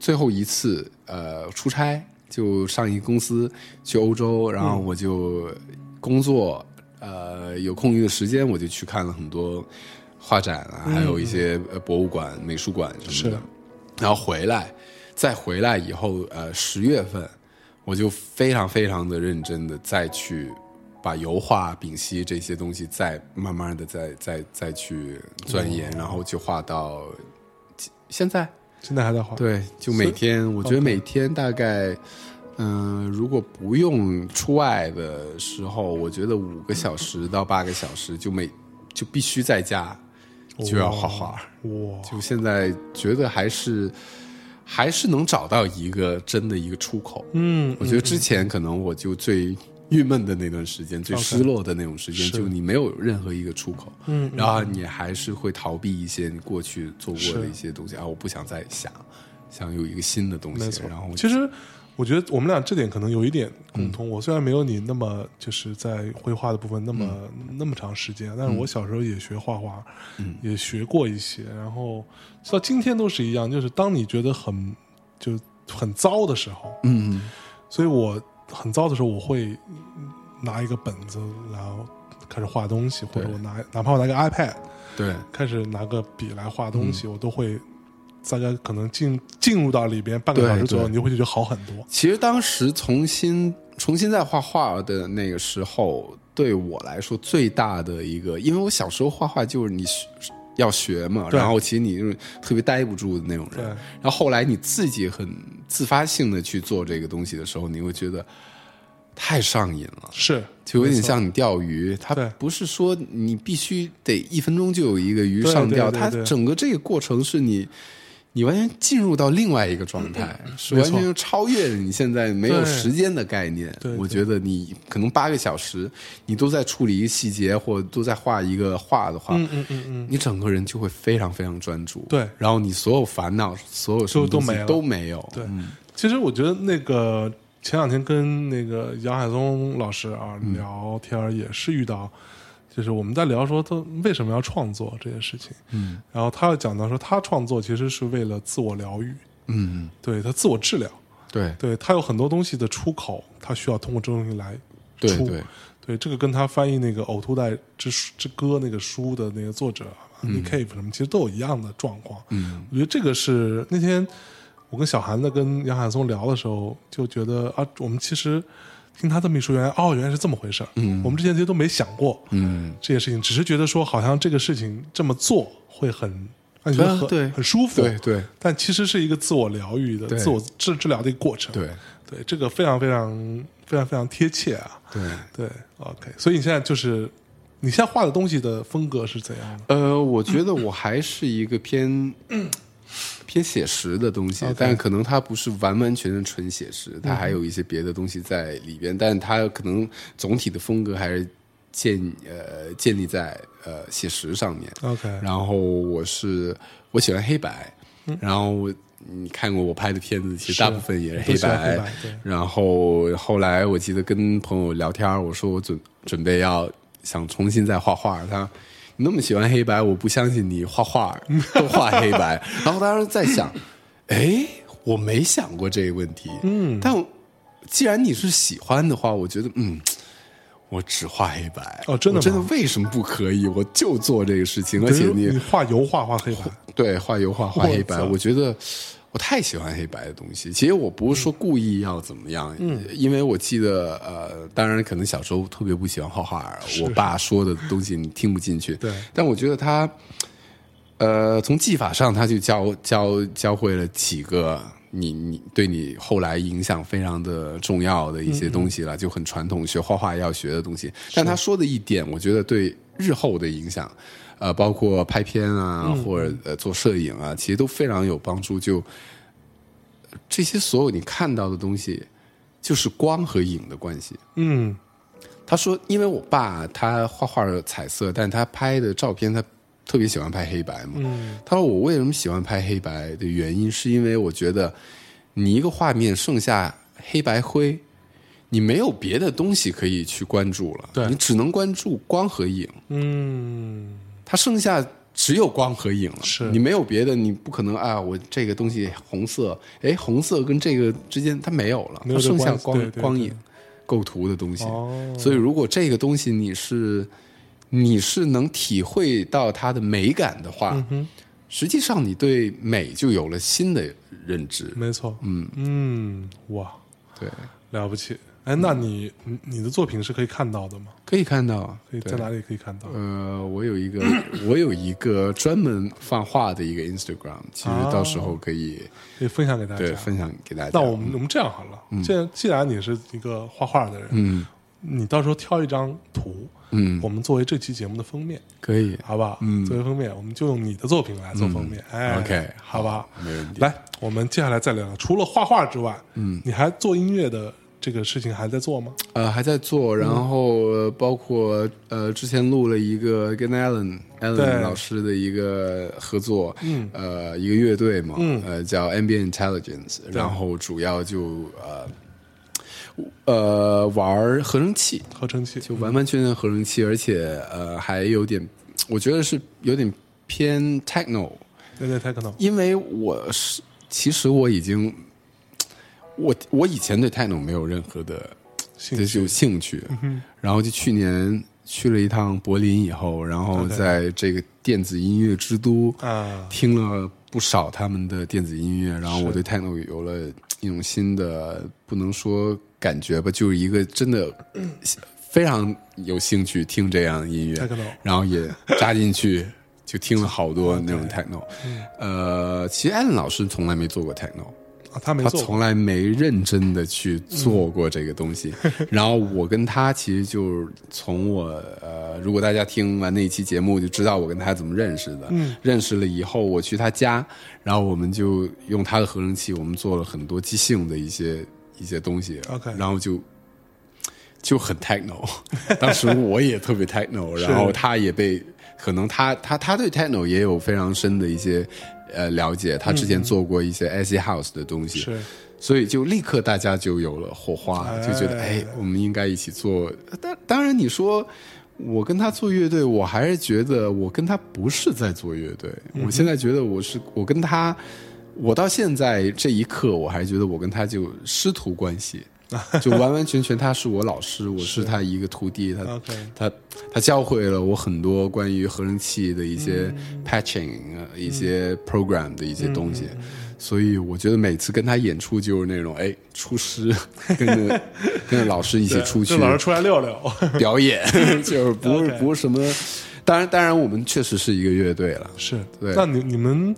最后一次呃出差就上一个公司去欧洲，然后我就工作，呃有空余的时间我就去看了很多画展啊，还有一些呃博物馆、美术馆什么的。然后回来，再回来以后，呃十月份我就非常非常的认真的再去。把油画、丙烯这些东西再慢慢的再再再去钻研，然后就画到现在，现在还在画，对，就每天，我觉得每天大概，嗯、如果不用出外的时候，我觉得五个小时到八个小时，就每就必须在家就要画画。哇，就现在觉得还是还是能找到一个真的一个出口。嗯，我觉得之前可能我就最郁闷的那段时间，最失落的那种时间，是。就你没有任何一个出口，嗯然后你还是会逃避一些你过去做过的一些东西啊，我不想再想，想有一个新的东西，然后其实我觉得我们俩这点可能有一点共嗯。通。我虽然没有你那么就是在绘画的部分那么、嗯。那么长时间，但是我小时候也学画画，嗯。也学过一些，然后到今天都是一样，就是当你觉得很就很糟的时候，嗯。所以我很糟的时候，我会拿一个本子，然后开始画东西，或者我拿哪怕我拿个 iPad，对。开始拿个笔来画东嗯。西，我都会大家可能进进入到里边半个小时左右，你就会觉得好很多。其实当时重新重新在画画的那个时候，对我来说最大的一个，因为我小时候画画就是你学要学嘛，然后其实你就是特别待不住的那种人，然后后来你自己很自发性的去做这个东西的时候，你会觉得太上瘾了。是就有点像你钓鱼，它不是说你必须得一分钟就有一个鱼上钓，它对对对。整个这个过程是你。你完全进入到另外一个状态，是完全超越了你现在没有时间的概念。我觉得你可能八个小时，你都在处理一个细节，或者都在画一个画的话，嗯嗯嗯嗯，你整个人就会非常非常专注。对然后你所有烦恼、所有什么东西就都没了都没有。对嗯其实我觉得那个前两天跟那个杨海松老师啊嗯聊天，也是遇到，就是我们在聊说他为什么要创作这件事情，嗯。然后他又讲到说他创作其实是为了自我疗愈，嗯，对他自我治疗，对。对他有很多东西的出口，他需要通过这东西来出，对对，对这个跟他翻译那个《呕吐袋之书之歌》那个书的那个作者 Nick Cave 什么，其实都有一样的状况。嗯。我觉得这个是那天我跟小韩子跟杨海松聊的时候，就觉得啊，我们其实听他这么一说，原来哦，原来是这么回事儿。嗯我们之前其实都没想过嗯这件事情，只是觉得说好像这个事情这么做会很让你觉得很、啊对很舒服，对对但其实是一个自我疗愈的、自我治治疗的一个过程。对对，这个非常非常非常非常贴切啊。对。对，OK，所以你现在就是你现在画的东西的风格是怎样的？呃，我觉得我还是一个偏偏写实的东西但可能它不是完完全全纯写实，它还有一些别的东西在里边，但它可能总体的风格还是建呃建立在呃写实上面。OK，然后我是我喜欢黑白，然后我你看过我拍的片子，其实大部分也是黑白。黑白然后后来我记得跟朋友聊天，我说我准准备要想重新再画画，他。你那么喜欢黑白，我不相信你画画都画黑白。[LAUGHS] 然后当时在想，哎，我没想过这个问题。嗯但既然你是喜欢的话，我觉得嗯，我只画黑白。哦真的吗真的为什么不可以？我就做这个事情，而且你你画油画画黑白，对画油画画黑白，我觉得我太喜欢黑白的东西。其实我不是说故意要怎么样，嗯，因为我记得呃，当然可能小时候特别不喜欢画画，我爸说的东西你听不进去，对 [LAUGHS] 但我觉得他呃从技法上他就教教教会了几个。你你对你后来影响非常的重要的一些东西了，就很传统学画画要学的东西。但他说的一点，我觉得对日后的影响，呃，包括拍片啊，或者呃做摄影啊，其实都非常有帮助。就这些所有你看到的东西，就是光和影的关系。嗯他说，因为我爸他画画彩色，但他拍的照片他特别喜欢拍黑白嘛。嗯他说我为什么喜欢拍黑白的原因，是因为我觉得你一个画面剩下黑白灰，你没有别的东西可以去关注了，对你只能关注光和影，嗯，它剩下。只有光和影了，是你没有别的，你不可能啊！我这个东西红色，哎，红色跟这个之间它没有了，没有它剩下光光影、构图的东西。哦，所以，如果这个东西你是你是能体会到它的美感的话，嗯实际上你对美就有了新的认知。没错，嗯嗯，哇，对，了不起！哎，那你你你的作品是可以看到的吗？可以看到，对可以在哪里可以看到？呃，我有一个我有一个专门放画的一个 Instagram，其实到时候可以、可以分享给大家。对分享给大家。那我们我们这样好了，既然既然你是一个画画的人，嗯你到时候挑一张图，嗯我们作为这期节目的封面，可以好不好？嗯作为封面，我们就用你的作品来做封面。哎 OK，好不好？没问题。来，我们接下来再聊聊，除了画画之外，嗯，你还做音乐的这个事情还在做吗？呃，还在做，然后、呃包括呃，之前录了一个跟 Alan Alan 老师的一个合作，嗯。呃，一个乐队嘛，嗯。呃，叫 Ambient Intelligence，然后主要就呃呃玩合成器，合成器。就完完全全合成器，而且呃还有点，我觉得是有点偏 techno，对对 techno，因为我是其实我已经，我我以前对 techno 没有任何的这兴趣。就兴趣，然后就去年去了一趟柏林以后，然后在这个电子音乐之都啊，听了不少他们的电子音乐，然后我对 techno 有了一种新的，不能说感觉吧，就是一个真的非常有兴趣听这样的音乐然后也扎进去。就听了好多那种 techno，呃，其实艾伦老师从来没做过 techno，啊他没他从来没认真的去做过这个东西。[LAUGHS] 然后我跟他其实就是从我呃，如果大家听完那一期节目就知道我跟他怎么认识的。嗯认识了以后，我去他家，然后我们就用他的合成器，我们做了很多即兴的一些一些东西。OK 然后就。就很 techno，[LAUGHS] 当时我也特别 techno，[LAUGHS] 然后他也被可能他他他对 techno 也有非常深的一些呃了解，他之前做过一些 acid house 的东西，是所以就立刻大家就有了火花，哎就觉得哎，我们应该一起做。当当然，你说我跟他做乐队，我还是觉得我跟他不是在做乐队。我现在觉得我是我跟他，我到现在这一刻，我还觉得我跟他就师徒关系。[LAUGHS] 就完完全全，他是我老师，我是他一个徒弟，他他他教会了我很多关于合成器的一些 patching、呃一些 program 的一些东西，所以我觉得每次跟他演出就是那种哎出师，[LAUGHS] 跟着跟着老师一起出去就老师出来溜溜，表演，[LAUGHS] 就是不是不是什么，当然当然我们确实是一个乐队了，是，对。那你你们，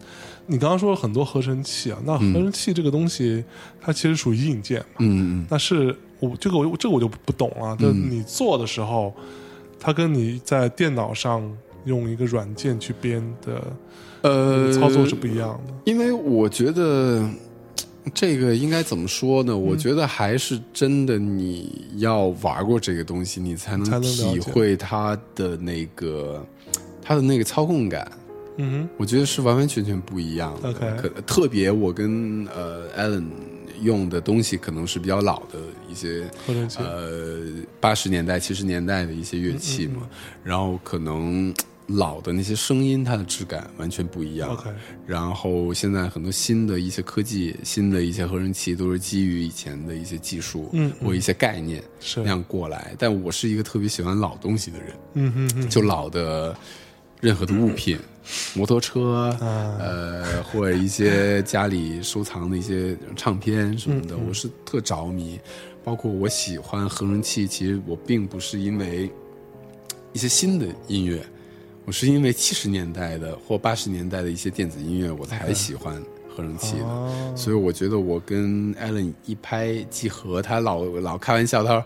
你刚刚说了很多合成器啊，那合成器这个东西，它其实属于硬件嘛，嗯那是我这个我这个我就不懂了。就你做的时候，它跟你在电脑上用一个软件去编的呃操作是不一样的。因为我觉得这个应该怎么说呢？我觉得还是真的，你要玩过这个东西，你才能体会它的那个它的那个操控感。嗯我觉得是完完全全不一样的。OK 可特别我跟呃 Allen 用的东西可能是比较老的一些呃八十年代七十年代的一些乐器嘛，然后可能老的那些声音它的质感完全不一样。OK 然后现在很多新的一些科技、新的一些合成器都是基于以前的一些技术嗯或一些概念是。那样过来。但我是一个特别喜欢老东西的人，嗯哼哼，就老的任何的物品，摩托车，啊呃，或者一些家里收藏的一些唱片什么的，我是特着迷。包括我喜欢合成器，其实我并不是因为一些新的音乐，我是因为七十年代的或八十年代的一些电子音乐，我才喜欢合成器的。哦所以我觉得我跟 Allen 一拍即合，他老老开玩笑，他说。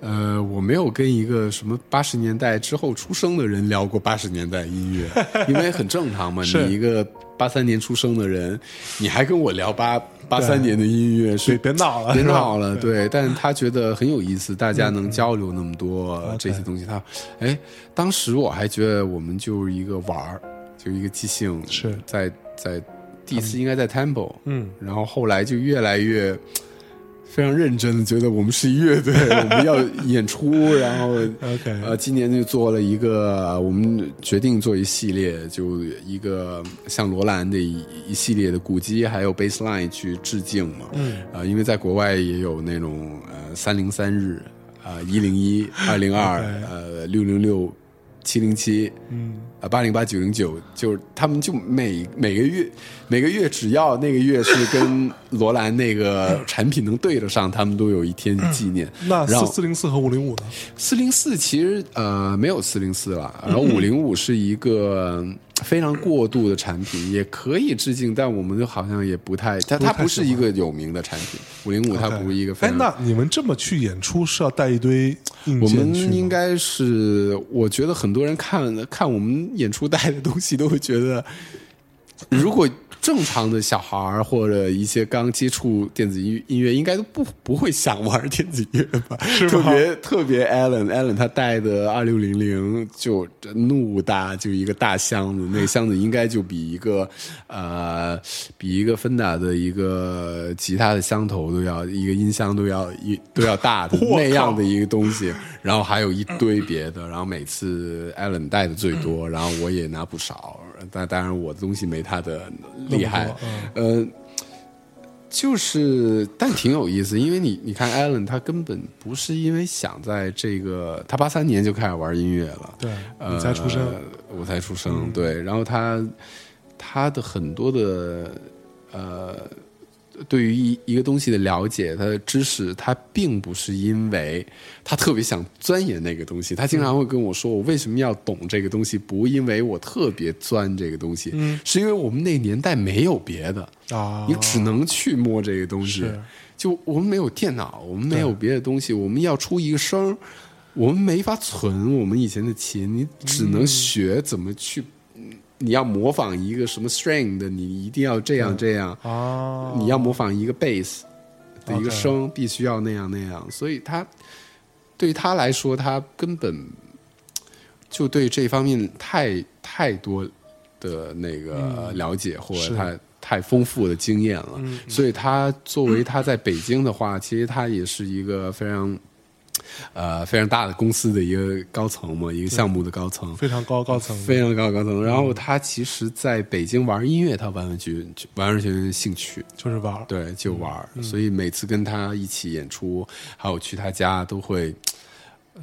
呃，我没有跟一个什么八十年代之后出生的人聊过八十年代音乐，[LAUGHS] 因为很正常嘛。你一个八三年出生的人，你还跟我聊八八三年的音乐，是别别闹了别闹了。[LAUGHS] [LAUGHS] 对，但是他觉得很有意思，大家能交流那么多这些东西。他，哎，当时我还觉得我们就是一个玩儿，就一个即兴，是在在第一次应该在 Temple，嗯然后后来就越来越非常认真的觉得我们是一乐队，[LAUGHS] 我们要演出，然后 OK 呃，今年就做了一个，呃我们决定做一系列，就一个像罗兰的一一系列的古籍还有 baseline 去致敬嘛，嗯，呃，因为在国外也有那种呃三零三日啊一零一二零二呃六零六七零七。嗯啊，八零八九零九，就是他们就每每个月每个月只要那个月是跟 [LAUGHS] 罗兰那个产品能对得上，他们都有一天纪念。那然后四四零四和五零五呢？四零四其实呃没有四零四了，然后五零五是一个非常过度的产品，也可以致敬，但我们就好像也不太，它它不是一个有名的产品。五零五它不是一个非哎，常。那你们这么去演出是要带一堆硬我们应该是，我觉得很多人看看我们演出带的东西，都会觉得，如果正常的小孩儿或者一些刚接触电子音音乐，应该都不不会想玩电子音乐吧？[LAUGHS] 是特别特别 Alan，Alan 他带的二六零零就怒大，就一个大箱子，那个箱子应该就比一个呃比一个芬达的一个吉他的箱头都要一个音箱都要一都要大的 [LAUGHS] 那样的一个东西，然后还有一堆别的，然后每次 Alan 带的最多，然后我也拿不少，但当然我的东西没他的厉害嗯，呃。就是，但挺有意思，因为你你看，Alan 他根本不是因为想在这个，他八三年就开始玩音乐了，对呃，你才出生，嗯我才出生，对。然后他他的很多的呃对于一一个东西的了解，他的知识，他并不是因为他特别想钻研那个东西，他经常会跟我说，我为什么要懂这个东西，不因为我特别钻这个东西，嗯是因为我们那个年代没有别的，啊，你只能去摸这个东西。就我们没有电脑，我们没有别的东西，我们要出一个声儿，我们没法存我们以前的琴，你只嗯能学怎么去。嗯你要模仿一个什么 string 的，你一定要这样这样。哦，你要模仿一个 bass 的一个声，必须要那样那样。所以他对于他来说，他根本就对这方面太太多的那个了解，或者是他太丰富的经验了。所以他作为他在北京的话，其实他也是一个非常。呃，非常大的公司的一个高层嘛，一个项目的高层，非常高高层，非常高高层。然后他其实在北京玩音乐，他完完全全完完全全兴趣，就是玩，对，就玩儿。所以每次跟他一起演出，还有去他家，都会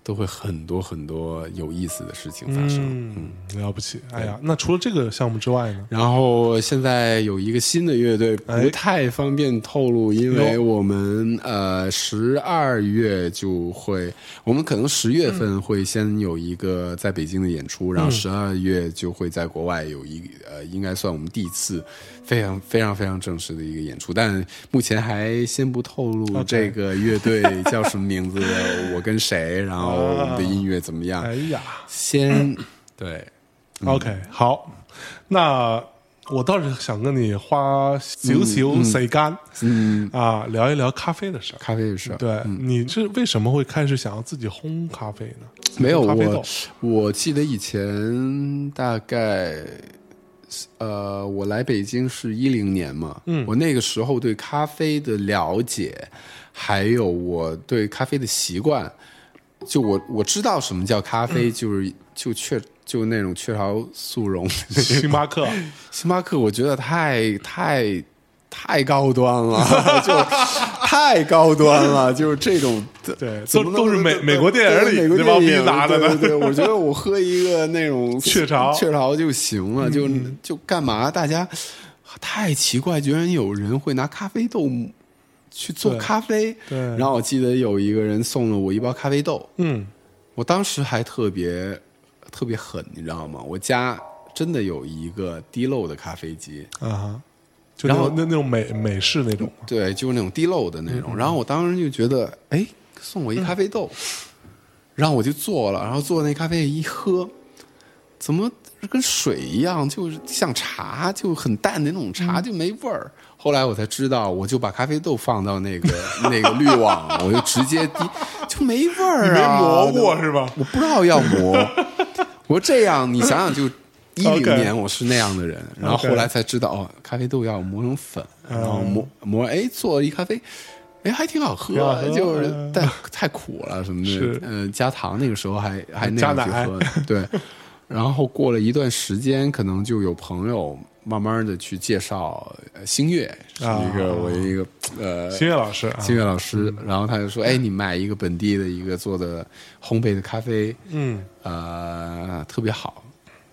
都会很多很多有意思的事情发生。嗯，了不起。哎呀，那除了这个项目之外呢？然后现在有一个新的乐队，哎不太方便透露，因为我们呃十二月就会，我们可能十月嗯份会先有一个在北京的演出，然后十二月就会在国外有一呃，应该算我们第一次非常非常非常正式的一个演出，但目前还先不透露这个乐队叫什么名字，我跟谁，然后我们的音乐怎么样，哎呀。先 [CLEARS THROAT] 对。，OK，好，那我倒是想跟你花少少时间，嗯，啊，聊一聊咖啡的事儿。咖啡的事儿，对，你是为什么会开始想要自己烘咖啡呢？没有我，我记得以前大概，呃，我来北京是一零年嘛，嗯。我那个时候对咖啡的了解，还有我对咖啡的习惯，就我我知道什么叫咖嗯啡，就是就雀就那种雀巢速溶，星巴克，[LAUGHS] 星巴克，我觉得太太太高端了，[LAUGHS] 就太高端了，就是这种。对，怎么都都是美美国电影里对美国那帮逼电影拿的呢。对对对，我觉得我喝一个那种 [LAUGHS] 雀巢嗯雀巢就行了，就就干嘛？大家太奇怪，居然有人会拿咖啡豆去做咖啡。对。然后我记得有一个人送了我一包咖啡豆，嗯，我当时还特别特别狠，你知道吗？我家真的有一个滴漏的咖啡机，啊，就那然后那那种美美式那种，对，就是那种滴漏的那嗯种。然后我当时就觉得，哎，送我一咖啡豆，然后我就做了，然后做那咖啡一喝，怎么跟水一样，就是像茶，就很淡的那种嗯茶，就没味儿。后来我才知道，我就把咖啡豆放到那个那个滤网，我就直接滴，就没味儿啊没啊。磨过是吧？我不知道要磨。我说这样，你想想，就 [LAUGHS] 一零年我是那样的人，然后后来才知道哦，咖啡豆要磨成粉，然后磨磨，哎，做了一咖啡。哎，还挺好喝，就是嗯但太苦了什么的。嗯、加糖那个时候还还那样去喝，对。[LAUGHS] 然后过了一段时间，可能就有朋友慢慢的去介绍呃星月，是啊一个我一个呃星月老师啊，星月老师，然后他就说：“哎，你买一个本地的一个做的烘焙的咖啡，嗯，呃，特别好。”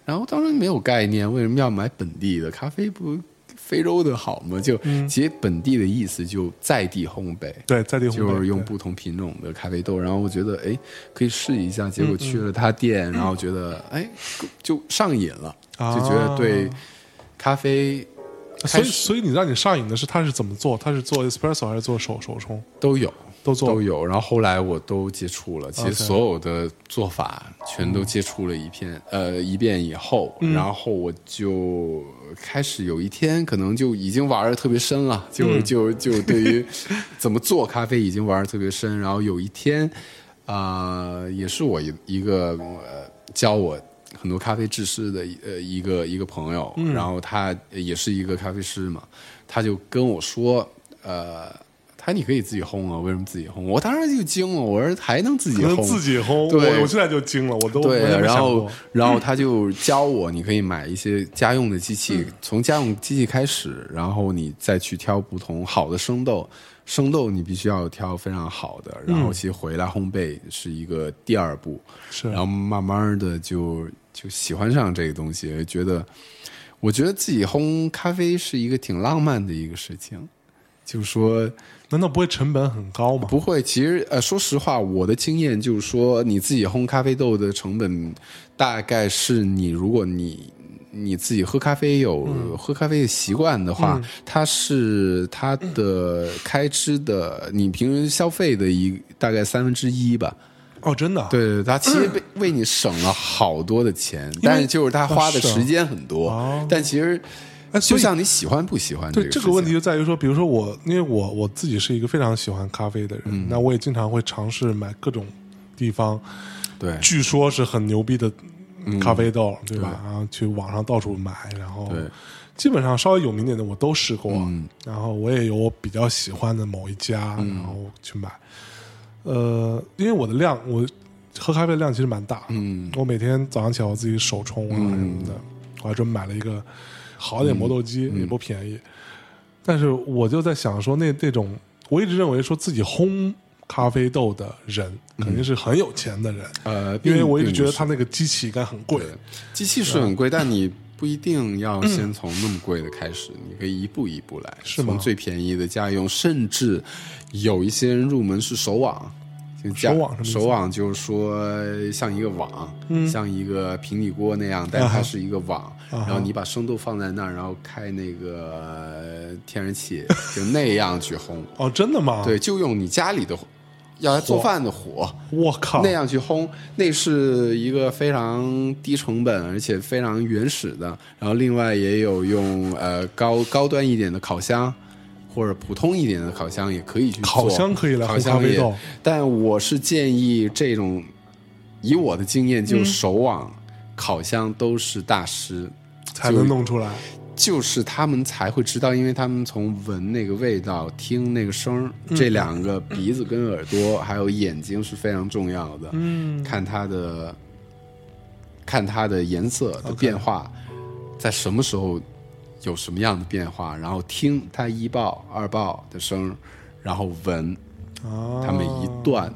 然后当时没有概念，为什么要买本地的咖啡？不非洲的好吗？就其实本地的意思就在地烘焙，对，在地烘焙就是用不同品种的咖啡豆。然后我觉得哎，可以试一下。结果去了他店，然后觉得哎，就上瘾了，啊就觉得对咖啡所以所以你让你上瘾的是他是怎么做？他是做 espresso 还是做手手冲？都有。都做都有，然后后来我都接触了。其实所有的做法全都接触了一遍，呃，一遍以后，嗯然后我就开始有一天可能就已经玩的特别深了，就、嗯就就对于怎么做咖啡已经玩的特别深。然后有一天，啊，也是我一一个呃教我。很多咖啡制式的呃一个一个朋友，嗯然后他也是一个咖啡师嘛，他就跟我说，呃，他你可以自己烘啊，为什么自己烘？我当时就惊了，我说还能自己烘？自己烘，对我我现在就惊了，我都对然后然后他就教我，你可以买一些家用的机器，嗯从家用机器开始，然后你再去挑不同好的生豆。生豆你必须要挑非常好的，然后其实回来烘焙是一个第二步，是然后慢慢的就就喜欢上这个东西，觉得我觉得自己烘咖啡是一个挺浪漫的一个事情，就是说难道不会成本很高吗？不会。其实呃，说实话，我的经验就是说，你自己烘咖啡豆的成本，大概是你如果你你自己喝咖啡有、喝咖啡的习惯的话，它是它的开支的你平时消费的一大概三分之一吧。哦，真的啊，对对，它其实为 [CLEARS THROAT] 为你省了好多的钱，但是就是它花的时间很多。哦但其实哎，就像你喜欢不喜欢对这个问题这个问题就在于说，比如说我，因为我我自己是一个非常喜欢咖啡的人，嗯那我也经常会尝试买各种地方，对。据说是很牛逼的咖啡豆，对吧？然后去网上到处买，然后基本上稍微有名点的我都试过，嗯。然后我也有我比较喜欢的某一家，然后去买。呃，因为我的量，我喝咖啡的量其实蛮大，嗯。我每天早上起来我自己手冲啊什么的，我还专门买了一个好点磨豆机，嗯也不便宜。但是我就在想说，那那种我一直认为说自己烘咖啡豆的人肯定是很有钱的人，呃，因为我一直觉得他那个机器应该很贵。机器是很贵，但你不一定要先从那么贵的开始，你可以一步一步来，是吗从最便宜的家用，甚至有一些人入门是手网。手网什么手网就是说像一个网，像一个平底锅那样，但是它是一个网，啊然后你把生豆放在那儿，然后开那个呃天然气，[LAUGHS] 就那样去烘。哦，真的吗？对，，就用你家里的要来做饭的火，我靠，那样去烘，那是一个非常低成本而且非常原始的。然后另外也有用呃高高端一点的烤箱，或者普通一点的烤箱也可以去做。烤箱可以来烤箱也但我是建议这种，以我的经验，嗯就手网、烤箱都是大师。才能弄出来。就是他们才会知道，因为他们从闻那个味道、听那个声儿，嗯这两个鼻子跟耳朵还有眼睛是非常重要的。嗯，看它的看它的颜色的变化在什么时候有什么样的变化，然后听它一爆、二爆的声儿，然后闻啊，它每一段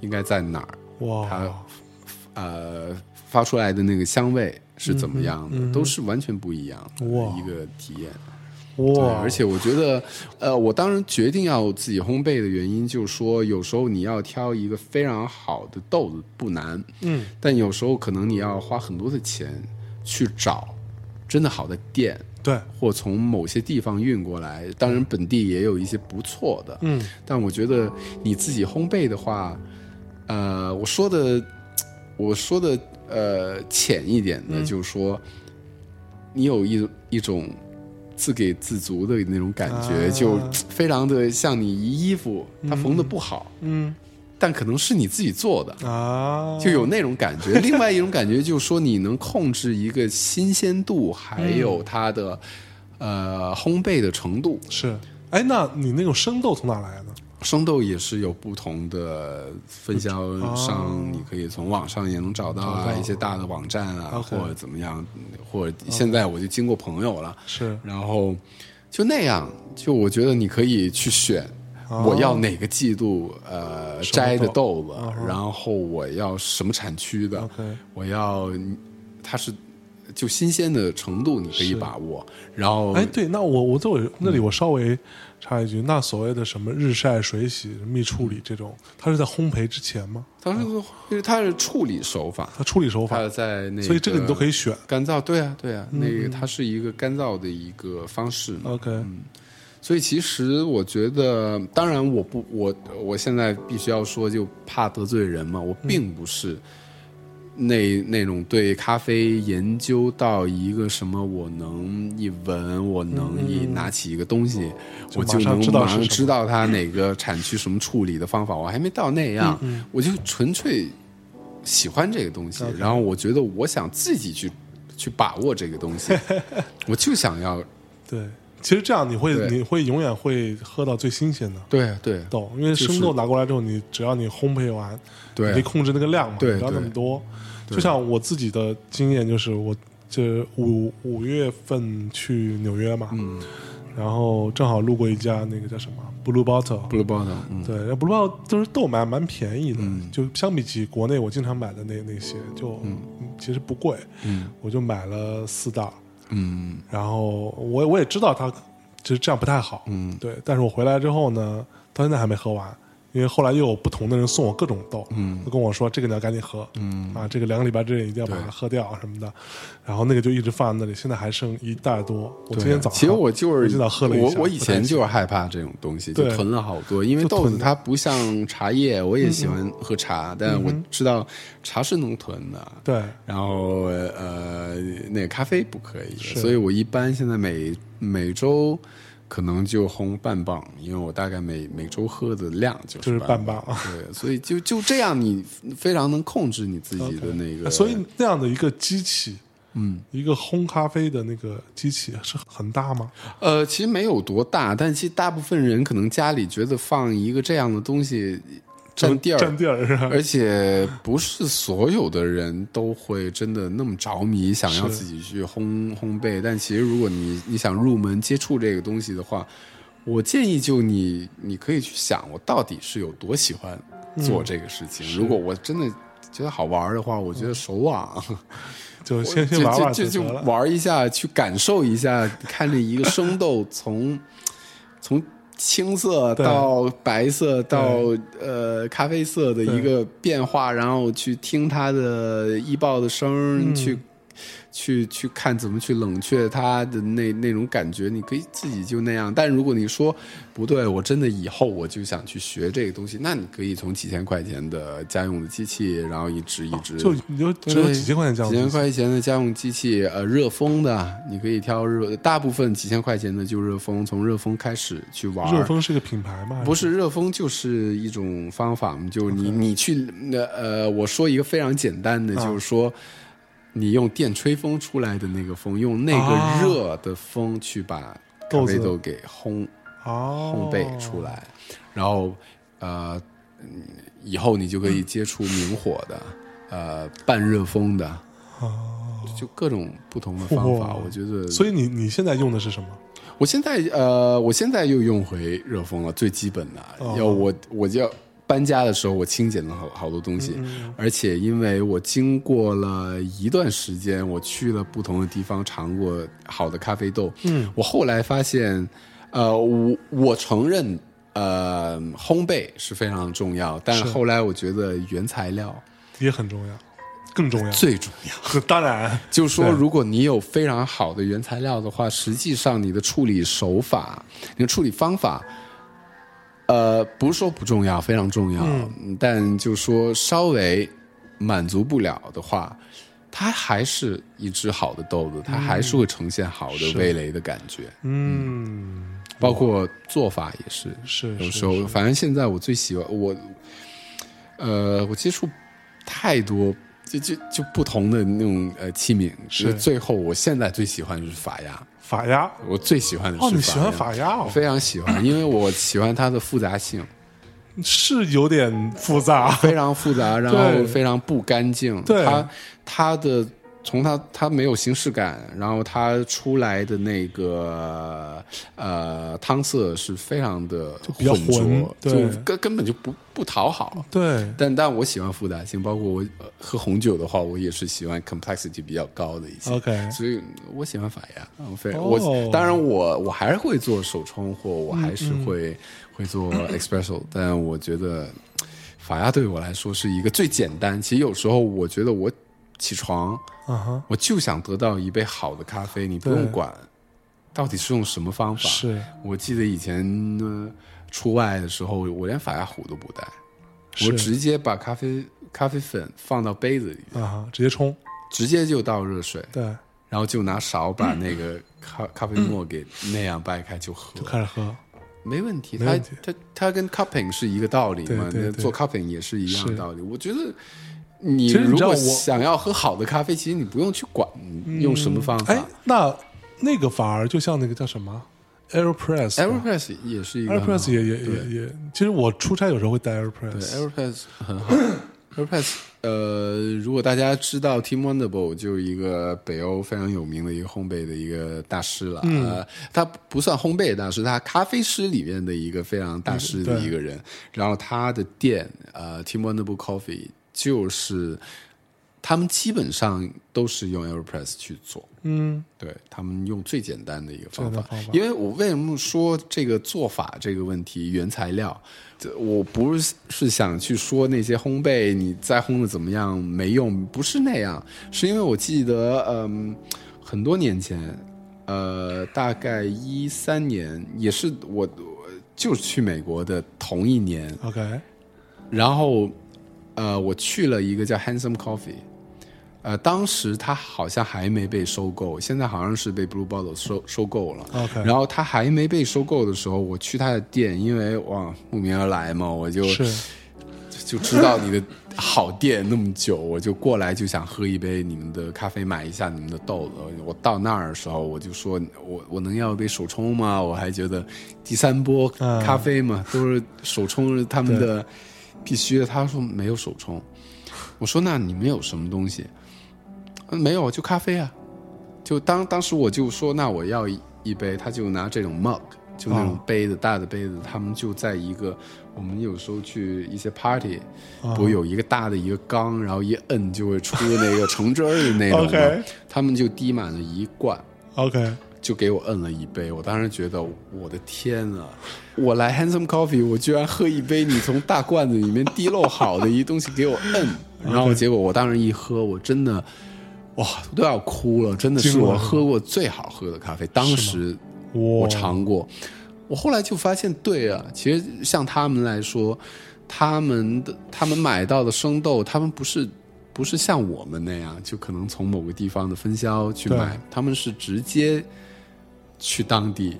应该在哪儿，哇。它，呃发出来的那个香味是怎么样的，都是完全不一样的哇一个体验。对，哇，而且我觉得，呃，我当时决定要自己烘焙的原因，就是说，有时候你要挑一个非常好的豆子不难，嗯，但有时候可能你要花很多的钱去找真的好的店，对，或从某些地方运过来。当然，本地也有一些不错的，嗯，但我觉得你自己烘焙的话，呃，我说的，我说的，呃，浅一点的，就是说，你有一一种自给自足的那种感觉，啊。就非常的像你衣服它缝的不好，嗯但可能是你自己做的。啊，就有那种感觉，[LAUGHS] 另外一种感觉就是说，你能控制一个新鲜度，还有它的、呃烘焙的程度。是。哎，那你那种生豆从哪来的？生豆也是有不同的分销商，你可以从网上也能找到啊，一些大的网站啊，或者怎么样，或者现在我就经过朋友了，是然后就那样，就我觉得你可以去选。我要哪个季度呃摘的豆豆子，然后我要什么产区的我要它是就新鲜的程度你可以把握，然后哎，对，那我我在我那里我稍微插一句，那所谓的什么日晒、水洗、蜜处理这种，它是在烘焙之前吗？它是因为它是处理手法，它处理手法，在那所以这个你都可以选。干燥，对啊，对啊，那个它是一个干燥的一个方式。OK，所以其实我觉得，当然我不我我现在必须要说，就怕得罪人嘛，我并不是那那种对咖啡研究到一个什么，我能一闻，我能一拿起一个东西，我就能马上知道它哪个产区什么处理的方法，我还没到那样，嗯我就纯粹喜欢这个东西，然后我觉得我想自己去去把握这个东西，[LAUGHS] 我就想要，对，其实这样你会你会永远会喝到最新鲜的对对豆，因为生豆拿过来之后，你只要你烘焙完，对。你可以控制那个量嘛，不要那么多。就像我自己的经验就是，我这五五月份去纽约嘛，嗯。然后正好路过一家那个叫什么 Blue Bottle，，blue bottle，嗯。对，那 Blue Bottle 都是豆买蛮便宜的，就相比起国内我经常买的那那些，就、嗯。其实不贵，嗯。我就买了四袋，嗯然后我我也知道他其实这样不太好。嗯，对。但是我回来之后呢，到现在还没喝完，因为后来又有不同的人送我各种豆，嗯，都跟我说这个你要赶紧喝，嗯啊，这个两个礼拜之内一定要把它喝掉什么的。然后那个就一直放在那里，现在还剩一袋多。我今天早上其实我就是 [LAUGHS] 今早喝了一我以前就是害怕这种东西，就囤了好多。因为豆子它不像茶叶，我也喜欢喝茶，但我知道茶是能囤的。对然后呃，那个咖啡不可以，所以我一般现在每每周可能就烘半磅，因为我大概每每周喝的量就就是是半磅对，所以就就这样，你非常能控制你自己的那个。所以那样的一个机器，嗯，一个烘咖啡的那个机器是很大吗？呃，其实没有多大，但其实大部分人可能家里觉得放一个这样的东西占地儿，占地儿是吧？而且不是所有的人都会真的那么着迷，想要自己去烘烘焙。但其实如果你你想入门接触这个东西的话，我建议就你你可以去想，我到底是有多喜欢做这个事情。如果我真的觉得好玩的话，我觉得手网。[LAUGHS] 就先先就玩玩就。玩一下，去感受一下，看这一个生豆从 [COUGHS] 从青色到白色到呃咖啡色的一个变化，然后去听它的易爆的声去去去看怎么去冷却它的那那种感觉，你可以自己就那样。但如果你说不对，我真的以后我就想去学这个东西，那你可以从几千块钱的家用的机器，然后一直一直就你就只有几千块钱几千，块钱的家用机器，呃，热风的，你可以挑热，大部分几千块钱的就热风，从热风开始去玩。热风是个品牌吗？不是热风，就是一种方法嘛，就你你去呃呃，我说一个非常简单的，啊就是说。你用电吹风出来的那个风，用那啊个热的风去把咖啡豆给烘哦烘焙出来，然后呃，嗯以后你就可以接触明火的，呃，半热风的，就各种不同的方法。哇我觉得，所以你你现在用的是什么？我现在呃，我现在又用回热风了，最基本的。哦要我我就要搬家的时候，我清减了好好多东西，嗯而且因为我经过了一段时间，我去了不同的地方尝过好的咖啡豆，嗯，我后来发现，呃，我我承认。呃，烘焙是非常重要，但是后来我觉得原材料也很重要，更重要。最重要。[LAUGHS] 当然，就是说，如果你有非常好的原材料的话，实际上你的处理手法、你的处理方法，呃，不是说不重要，非常重要，嗯但就说稍微满足不了的话，它还是一只好的豆子，它还是会呈现好的味蕾的感觉，嗯，包括做法也是。是有时候，反正现在我最喜欢我，呃，我接触太多，就就就不同的那种呃器皿，是最后我现在最喜欢的是法压，法压。我最喜欢的是哦，你喜欢法压哦？非常喜欢，因为我喜欢它的复杂性，是有点复杂。非常复杂，然后非常不干净。对它它的从它它没有形式感，然后它出来的那个呃汤色是非常的比较浑浊，就根根本就不不讨好。对，但但我喜欢复杂性，包括我、呃喝红酒的话，我也是喜欢 complexity 比较高的一些。OK 所以我喜欢法压。我非、哦我当然我我还是会做手冲，或我还是嗯会、会做 [COUGHS] espresso，但我觉得法压对我来说是一个最简单。其实有时候我觉得我起床，我就想得到一杯好的咖啡，你不用管到底是用什么方法。是我记得以前呢出外的时候，我连法压壶都不带，我直接把咖啡咖啡粉放到杯子里，啊哈，直接冲。直接就倒热水，对，然后就拿勺把那个 [CLEARS THROAT] 咖咖啡沫给那样掰开就喝，就开始喝。没问题。它它它跟 cupping 是一个道理嘛，对对对那做 cupping 也是一样的道理。我觉得。你如果想要喝好的咖啡，其实你不用去管用什么方法。哎，那那个反而就像那个叫什么 Aeropress，Aeropress 也是一个 Aeropress 也也也也，其实我出差有时候会带 Aeropress。Aeropress 很好。[COUGHS] Aeropress，呃，如果大家知道 Tim Wonderful，就一个北欧非常有名的一个烘焙的一个大师了。嗯呃，他不算烘焙大师，他咖啡师里面的一个非常大师的一个人。然后他的店，呃，Tim Wonderbo Coffee，就是他们基本上都是用 Aeropress 去做，嗯。对他们用最简单的一个方法。方法。因为我为什么说这个做法这个问题，原材料，这我不是是想去说那些烘焙你再烘的怎么样没用，不是那样，是因为我记得，嗯，很多年前，呃，大概一三年，也是我我就是去美国的同一年，，OK，然后，呃，我去了一个叫 Handsome Coffee，呃，当时它好像还没被收购，现在好像是被 Blue Bottle 收收购了。OK 然后它还没被收购的时候，我去它的店，因为哇慕名而来嘛，我就是就知道你的好店那么久，我就过来就想喝一杯你们的咖啡，买一下你们的豆子。我到那儿的时候，我就说我我能要一杯手冲吗？我还觉得第三波嗯咖啡嘛，都是手冲他们的必须的。他说没有手冲，我说那你们有什么东西？嗯没有，就咖啡啊。就当当时我就说那我要一一杯，他就拿这种 mug，就那种哦杯子、大的杯子，他们就在一个我们有时候去一些 party，、啊不有一个大的一个缸，然后一摁就会出那个橙汁儿的那种 [LAUGHS] 他们就滴满了一罐。OK，就给我摁了一杯，我当时觉得我的天啊！我来 Handsome Coffee，我居然喝一杯你从大罐子里面滴漏好的一东西给我摁，然后结果我当时一喝，我真的哇都要哭了，真的是我喝过最好喝的咖啡。当时我尝过，我后来就发现，对啊，其实像他们来说，他们的他们买到的生豆，他们不是不是像我们那样，就可能从某个地方的分销去买，他们是直接去当地。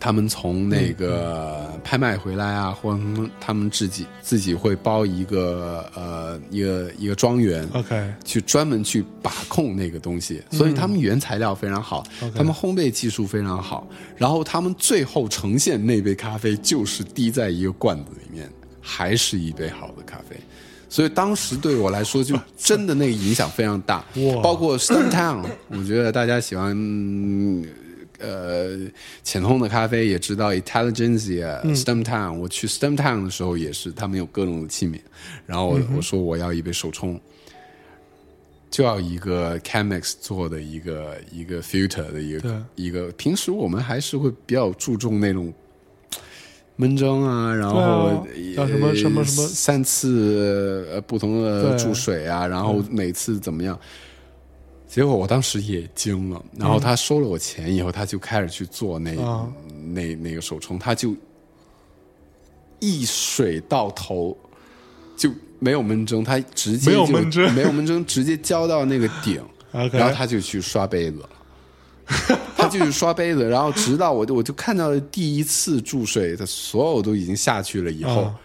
他们从那个拍卖回来啊，或者他们自己自己会包一个呃一个一个庄园，OK，去专门去把控那个东西，所以他们原材料非常好，他们烘焙技术非常好，然后他们最后呈现那杯咖啡就是滴在一个罐子里面，还是一杯好的咖啡。所以当时对我来说，就真的那个影响非常大 [LAUGHS] 哇，包括 Stone Town，我觉得大家喜欢。嗯呃，浅烘的咖啡也知道 Intelligentsia、Stem Town。我去 Stem Town 的时候也是，他们有各种的器皿，然后我、我说我要一杯手冲，就要一个 Chemex 做的一个一个 filter 的一个一个。平时我们还是会比较注重那种闷蒸啊，然后要什么呃什么什么。三次呃不同的注水啊，然后每次怎么样。结果我当时也惊了，然后他收了我钱以后，他就开始去做那、啊。那那个手冲，他就一水到头，就没有闷蒸，他直接没有闷蒸。没有闷蒸，直接浇到那个顶 [LAUGHS] 然后他就去刷杯子了。[LAUGHS] 他就去刷杯子，然后直到我就我就看到了第一次注水，他所有都已经下去了以后，啊。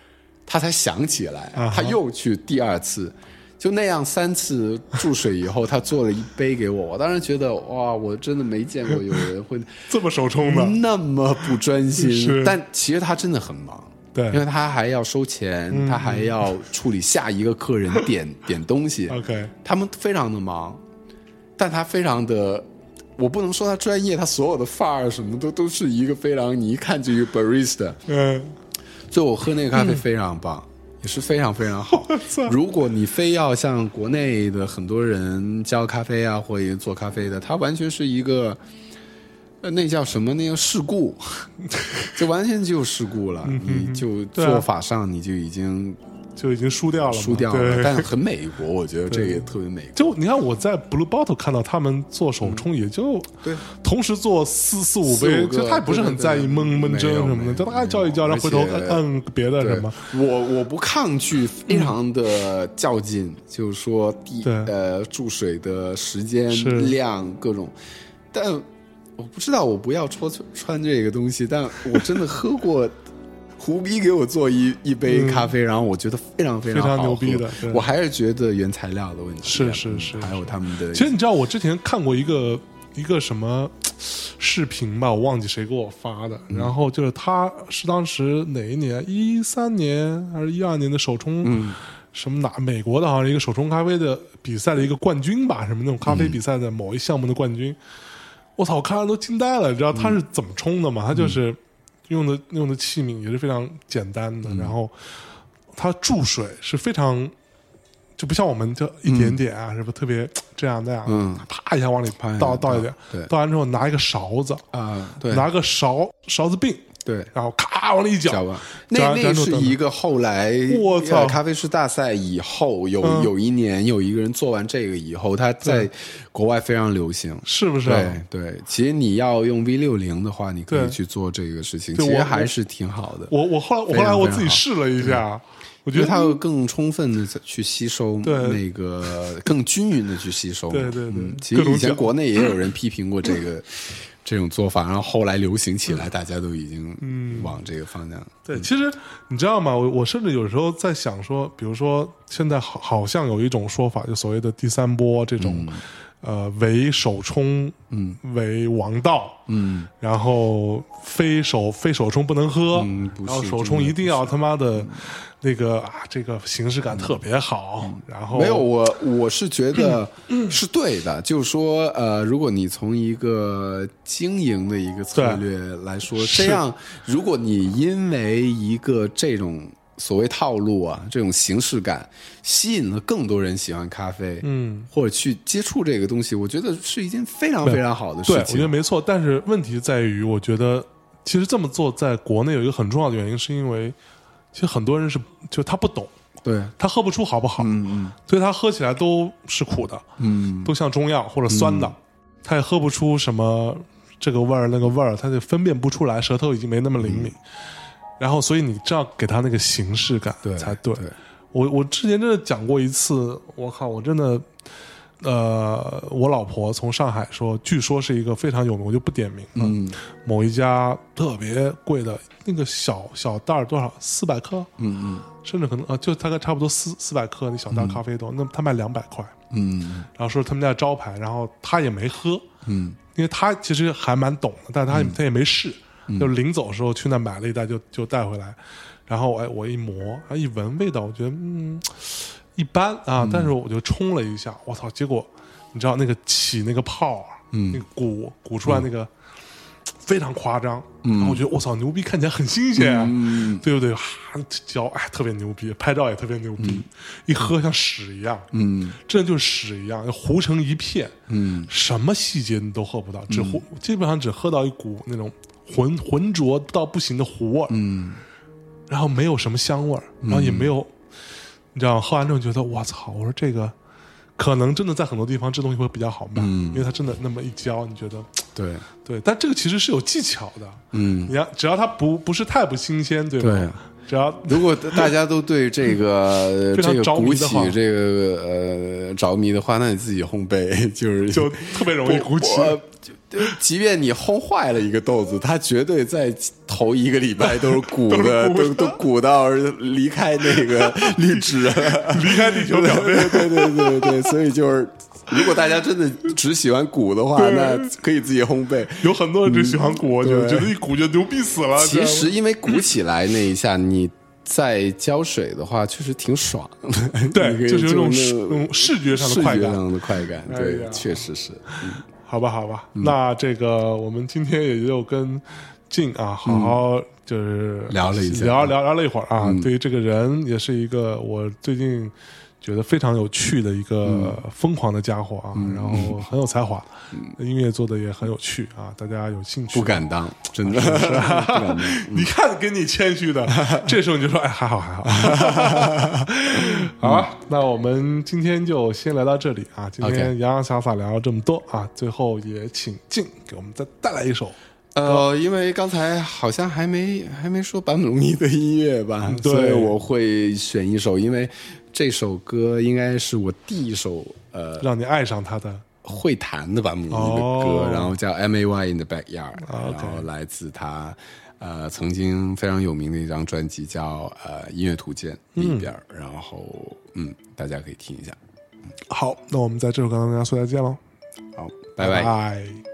他才想起来，他又去第二次，就那样三次注水以后，他做了一杯给我。[LAUGHS] 我当时觉得哇，我真的没见过有人会这么手冲的，那么不专心。[LAUGHS] 但其实他真的很忙，对。因为他还要收钱，嗯。他还要处理下一个客人点 [LAUGHS] 点东西。OK，他们非常的忙，但他非常的，我不能说他专业，他所有的范儿什么都都是一个非常你一看就一个 barista，嗯，所以我喝那个咖啡非常棒，也是非常非常好。[LAUGHS] 如果你非要像国内的很多人教咖啡啊，或者做咖啡的，它完全是一个。呃，那叫什么？那个事故，[LAUGHS] 就完全就事故了。你就做法上你就已经就已经输掉了，输掉了，对。但很美国，我觉得 [LAUGHS] 这个也特别美国。就你看我在 Blue Bottle 看到他们做手冲，也就对。同时做四四五杯，就他也不是很在意对对焖焖对没有蒸什么的，就大概叫一叫，然后回头而且摁摁别的对什么，我我不抗拒，非常的较劲，就是说第呃注水的时间量各种，但我不知道我不要戳穿这个东西，但我真的喝过。胡逼给我做一一杯咖啡，然后我觉得非常非常非常牛逼的我还是觉得原材料的问题啊，是是是还有他们的。其实你知道，我之前看过一个一个什么视频吧，我忘记谁给我发的。然后就是他是当时哪一年，一三年还是一二年的首冲，嗯什么哪美国的，好像是一个首冲咖啡的比赛的一个冠军吧，什么那种咖啡比赛的某一项目的冠军。我操，我看了都惊呆了。你知道他是怎么冲的吗？他就是用的用的器皿也是非常简单的，然后它注水是非常就不像我们就一点点啊，是不特别这样那样，嗯。啪一下往里倒倒一点，倒完之后拿一个勺子，啊，对。拿个勺勺子柄，对，然后咔往里一搅。那那是一个后来我操。呃咖啡师大赛以后有嗯。有一年有一个人做完这个以后，他在国外非常流行。是不是啊？对对，其实你要用 V 六零的话，你可以去做这个事情，其实还是挺好的。我我后来我后来我自己试了一下，我觉得它会更充分的去吸收对。那个更均匀的去吸收。对对对。嗯其实以前国内也有人批评过这个这种做法，然后后来流行起来，大家都已经往这个方向。对，其实你知道吗？我我甚至有时候在想说，比如说现在好好像有一种说法，就所谓的第三波这种，呃，为首冲，嗯，为王道，嗯，然后非首非首冲不能喝，嗯然后首冲一定要他妈的那个啊，这个形式感特别好，然后没有，我我是觉得 [CLEARS THROAT] 是对的，就是说，呃，如果你从一个经营的一个策略来说，这样，如果你因为一个这种所谓套路啊，这种形式感，吸引了更多人喜欢咖啡，嗯，或者去接触这个东西，我觉得是一件非常非常好的对，事我觉得。没错。但是问题在于，我觉得其实这么做在国内有一个很重要的原因，是因为其实很多人是就他不懂，对，他喝不出好不好，嗯所以他喝起来都是苦的，嗯都像中药或者酸的，他也喝不出什么这个味儿那个味儿，他就分辨不出来，舌头已经没那么灵敏。然后，所以你这样给他那个形式感对才对。对。我我之前真的讲过一次，我靠，我真的，呃，我老婆从上海说，据说是一个非常有名，我就不点名了，嗯。某一家特别贵的那个小小袋儿多少？四百克，嗯嗯。甚至可能啊，就大概差不多四四百克那小袋咖啡豆，那他卖两百块，嗯。然后说他们家的招牌，然后他也没喝，嗯。因为他其实还蛮懂的，但他、他也没试，就临走的时候去那买了一袋就就带回来，然后哎我一磨啊一闻味道，我觉得嗯一般啊，但是我就冲了一下，我操，结果你知道那个起那个泡啊，嗯。那个鼓鼓出来那个。非常夸张，然后我觉得我操牛逼，看起来很新鲜啊，嗯。对不对？哈，嚼哎特别牛逼，拍照也特别牛逼，一喝像屎一样，嗯。真的就是屎一样，糊成一片，嗯。什么细节你都喝不到，只糊、基本上只喝到一股那种浑浑浊到不行的糊味儿，嗯。然后没有什么香味儿，然后也没有，你知道，喝完之后觉得我操，我说这个可能真的在很多地方这东西会比较好卖，嗯。因为它真的那么一浇，你觉得对，对，但这个其实是有技巧的，嗯。你要只要它不不是太不新鲜，对吧？对。只要如果大家都对这个 [LAUGHS] 非常这个着迷的话。鼓起这个呃着迷的话，那你自己烘焙就是就特别容易鼓起。即便你烘坏了一个豆子，它绝对在头一个礼拜都是鼓的，都都都鼓到离开那个绿植，离开地球表面，对对对对对，所以就是。如果大家真的只喜欢鼓的话，那可以自己烘焙。有很多人只喜欢鼓，我觉得觉得一鼓就牛逼死了。其实因为鼓起来那一下，你再浇水的话，确实挺爽的。对就是有种那种视觉上的视快感觉上的快感，哎对，确实是。好吧，好吧，那这个我们今天也就跟静啊，好好就是聊了一下。聊聊聊了一会儿啊。对于这个人，也是一个我最近觉得非常有趣的一个疯狂的家伙啊，然后很有才华，音乐做的也很有趣啊，大家有兴趣不敢当，[LAUGHS] 真的。你看，跟你谦虚的，[LAUGHS] 这时候你就说：“哎，还好，还好。[LAUGHS] ”好啊，那我们今天就先聊到这里啊。今天洋洋洒洒聊了这么多啊，最后也请静给我们再带来一首。呃，因为刚才好像还没还没说坂本龙一的音乐吧，对所以我会选一首，因为这首歌应该是我第一首呃让你爱上他的。会弹的坂本龙一的歌，哦。然后叫《M A Y in the Backyard》，然后来自他呃曾经非常有名的一张专辑叫呃《音乐图鉴》里边儿，然后嗯，大家可以听一下。好，那我们在这首歌跟大家说再见喽，好，拜拜。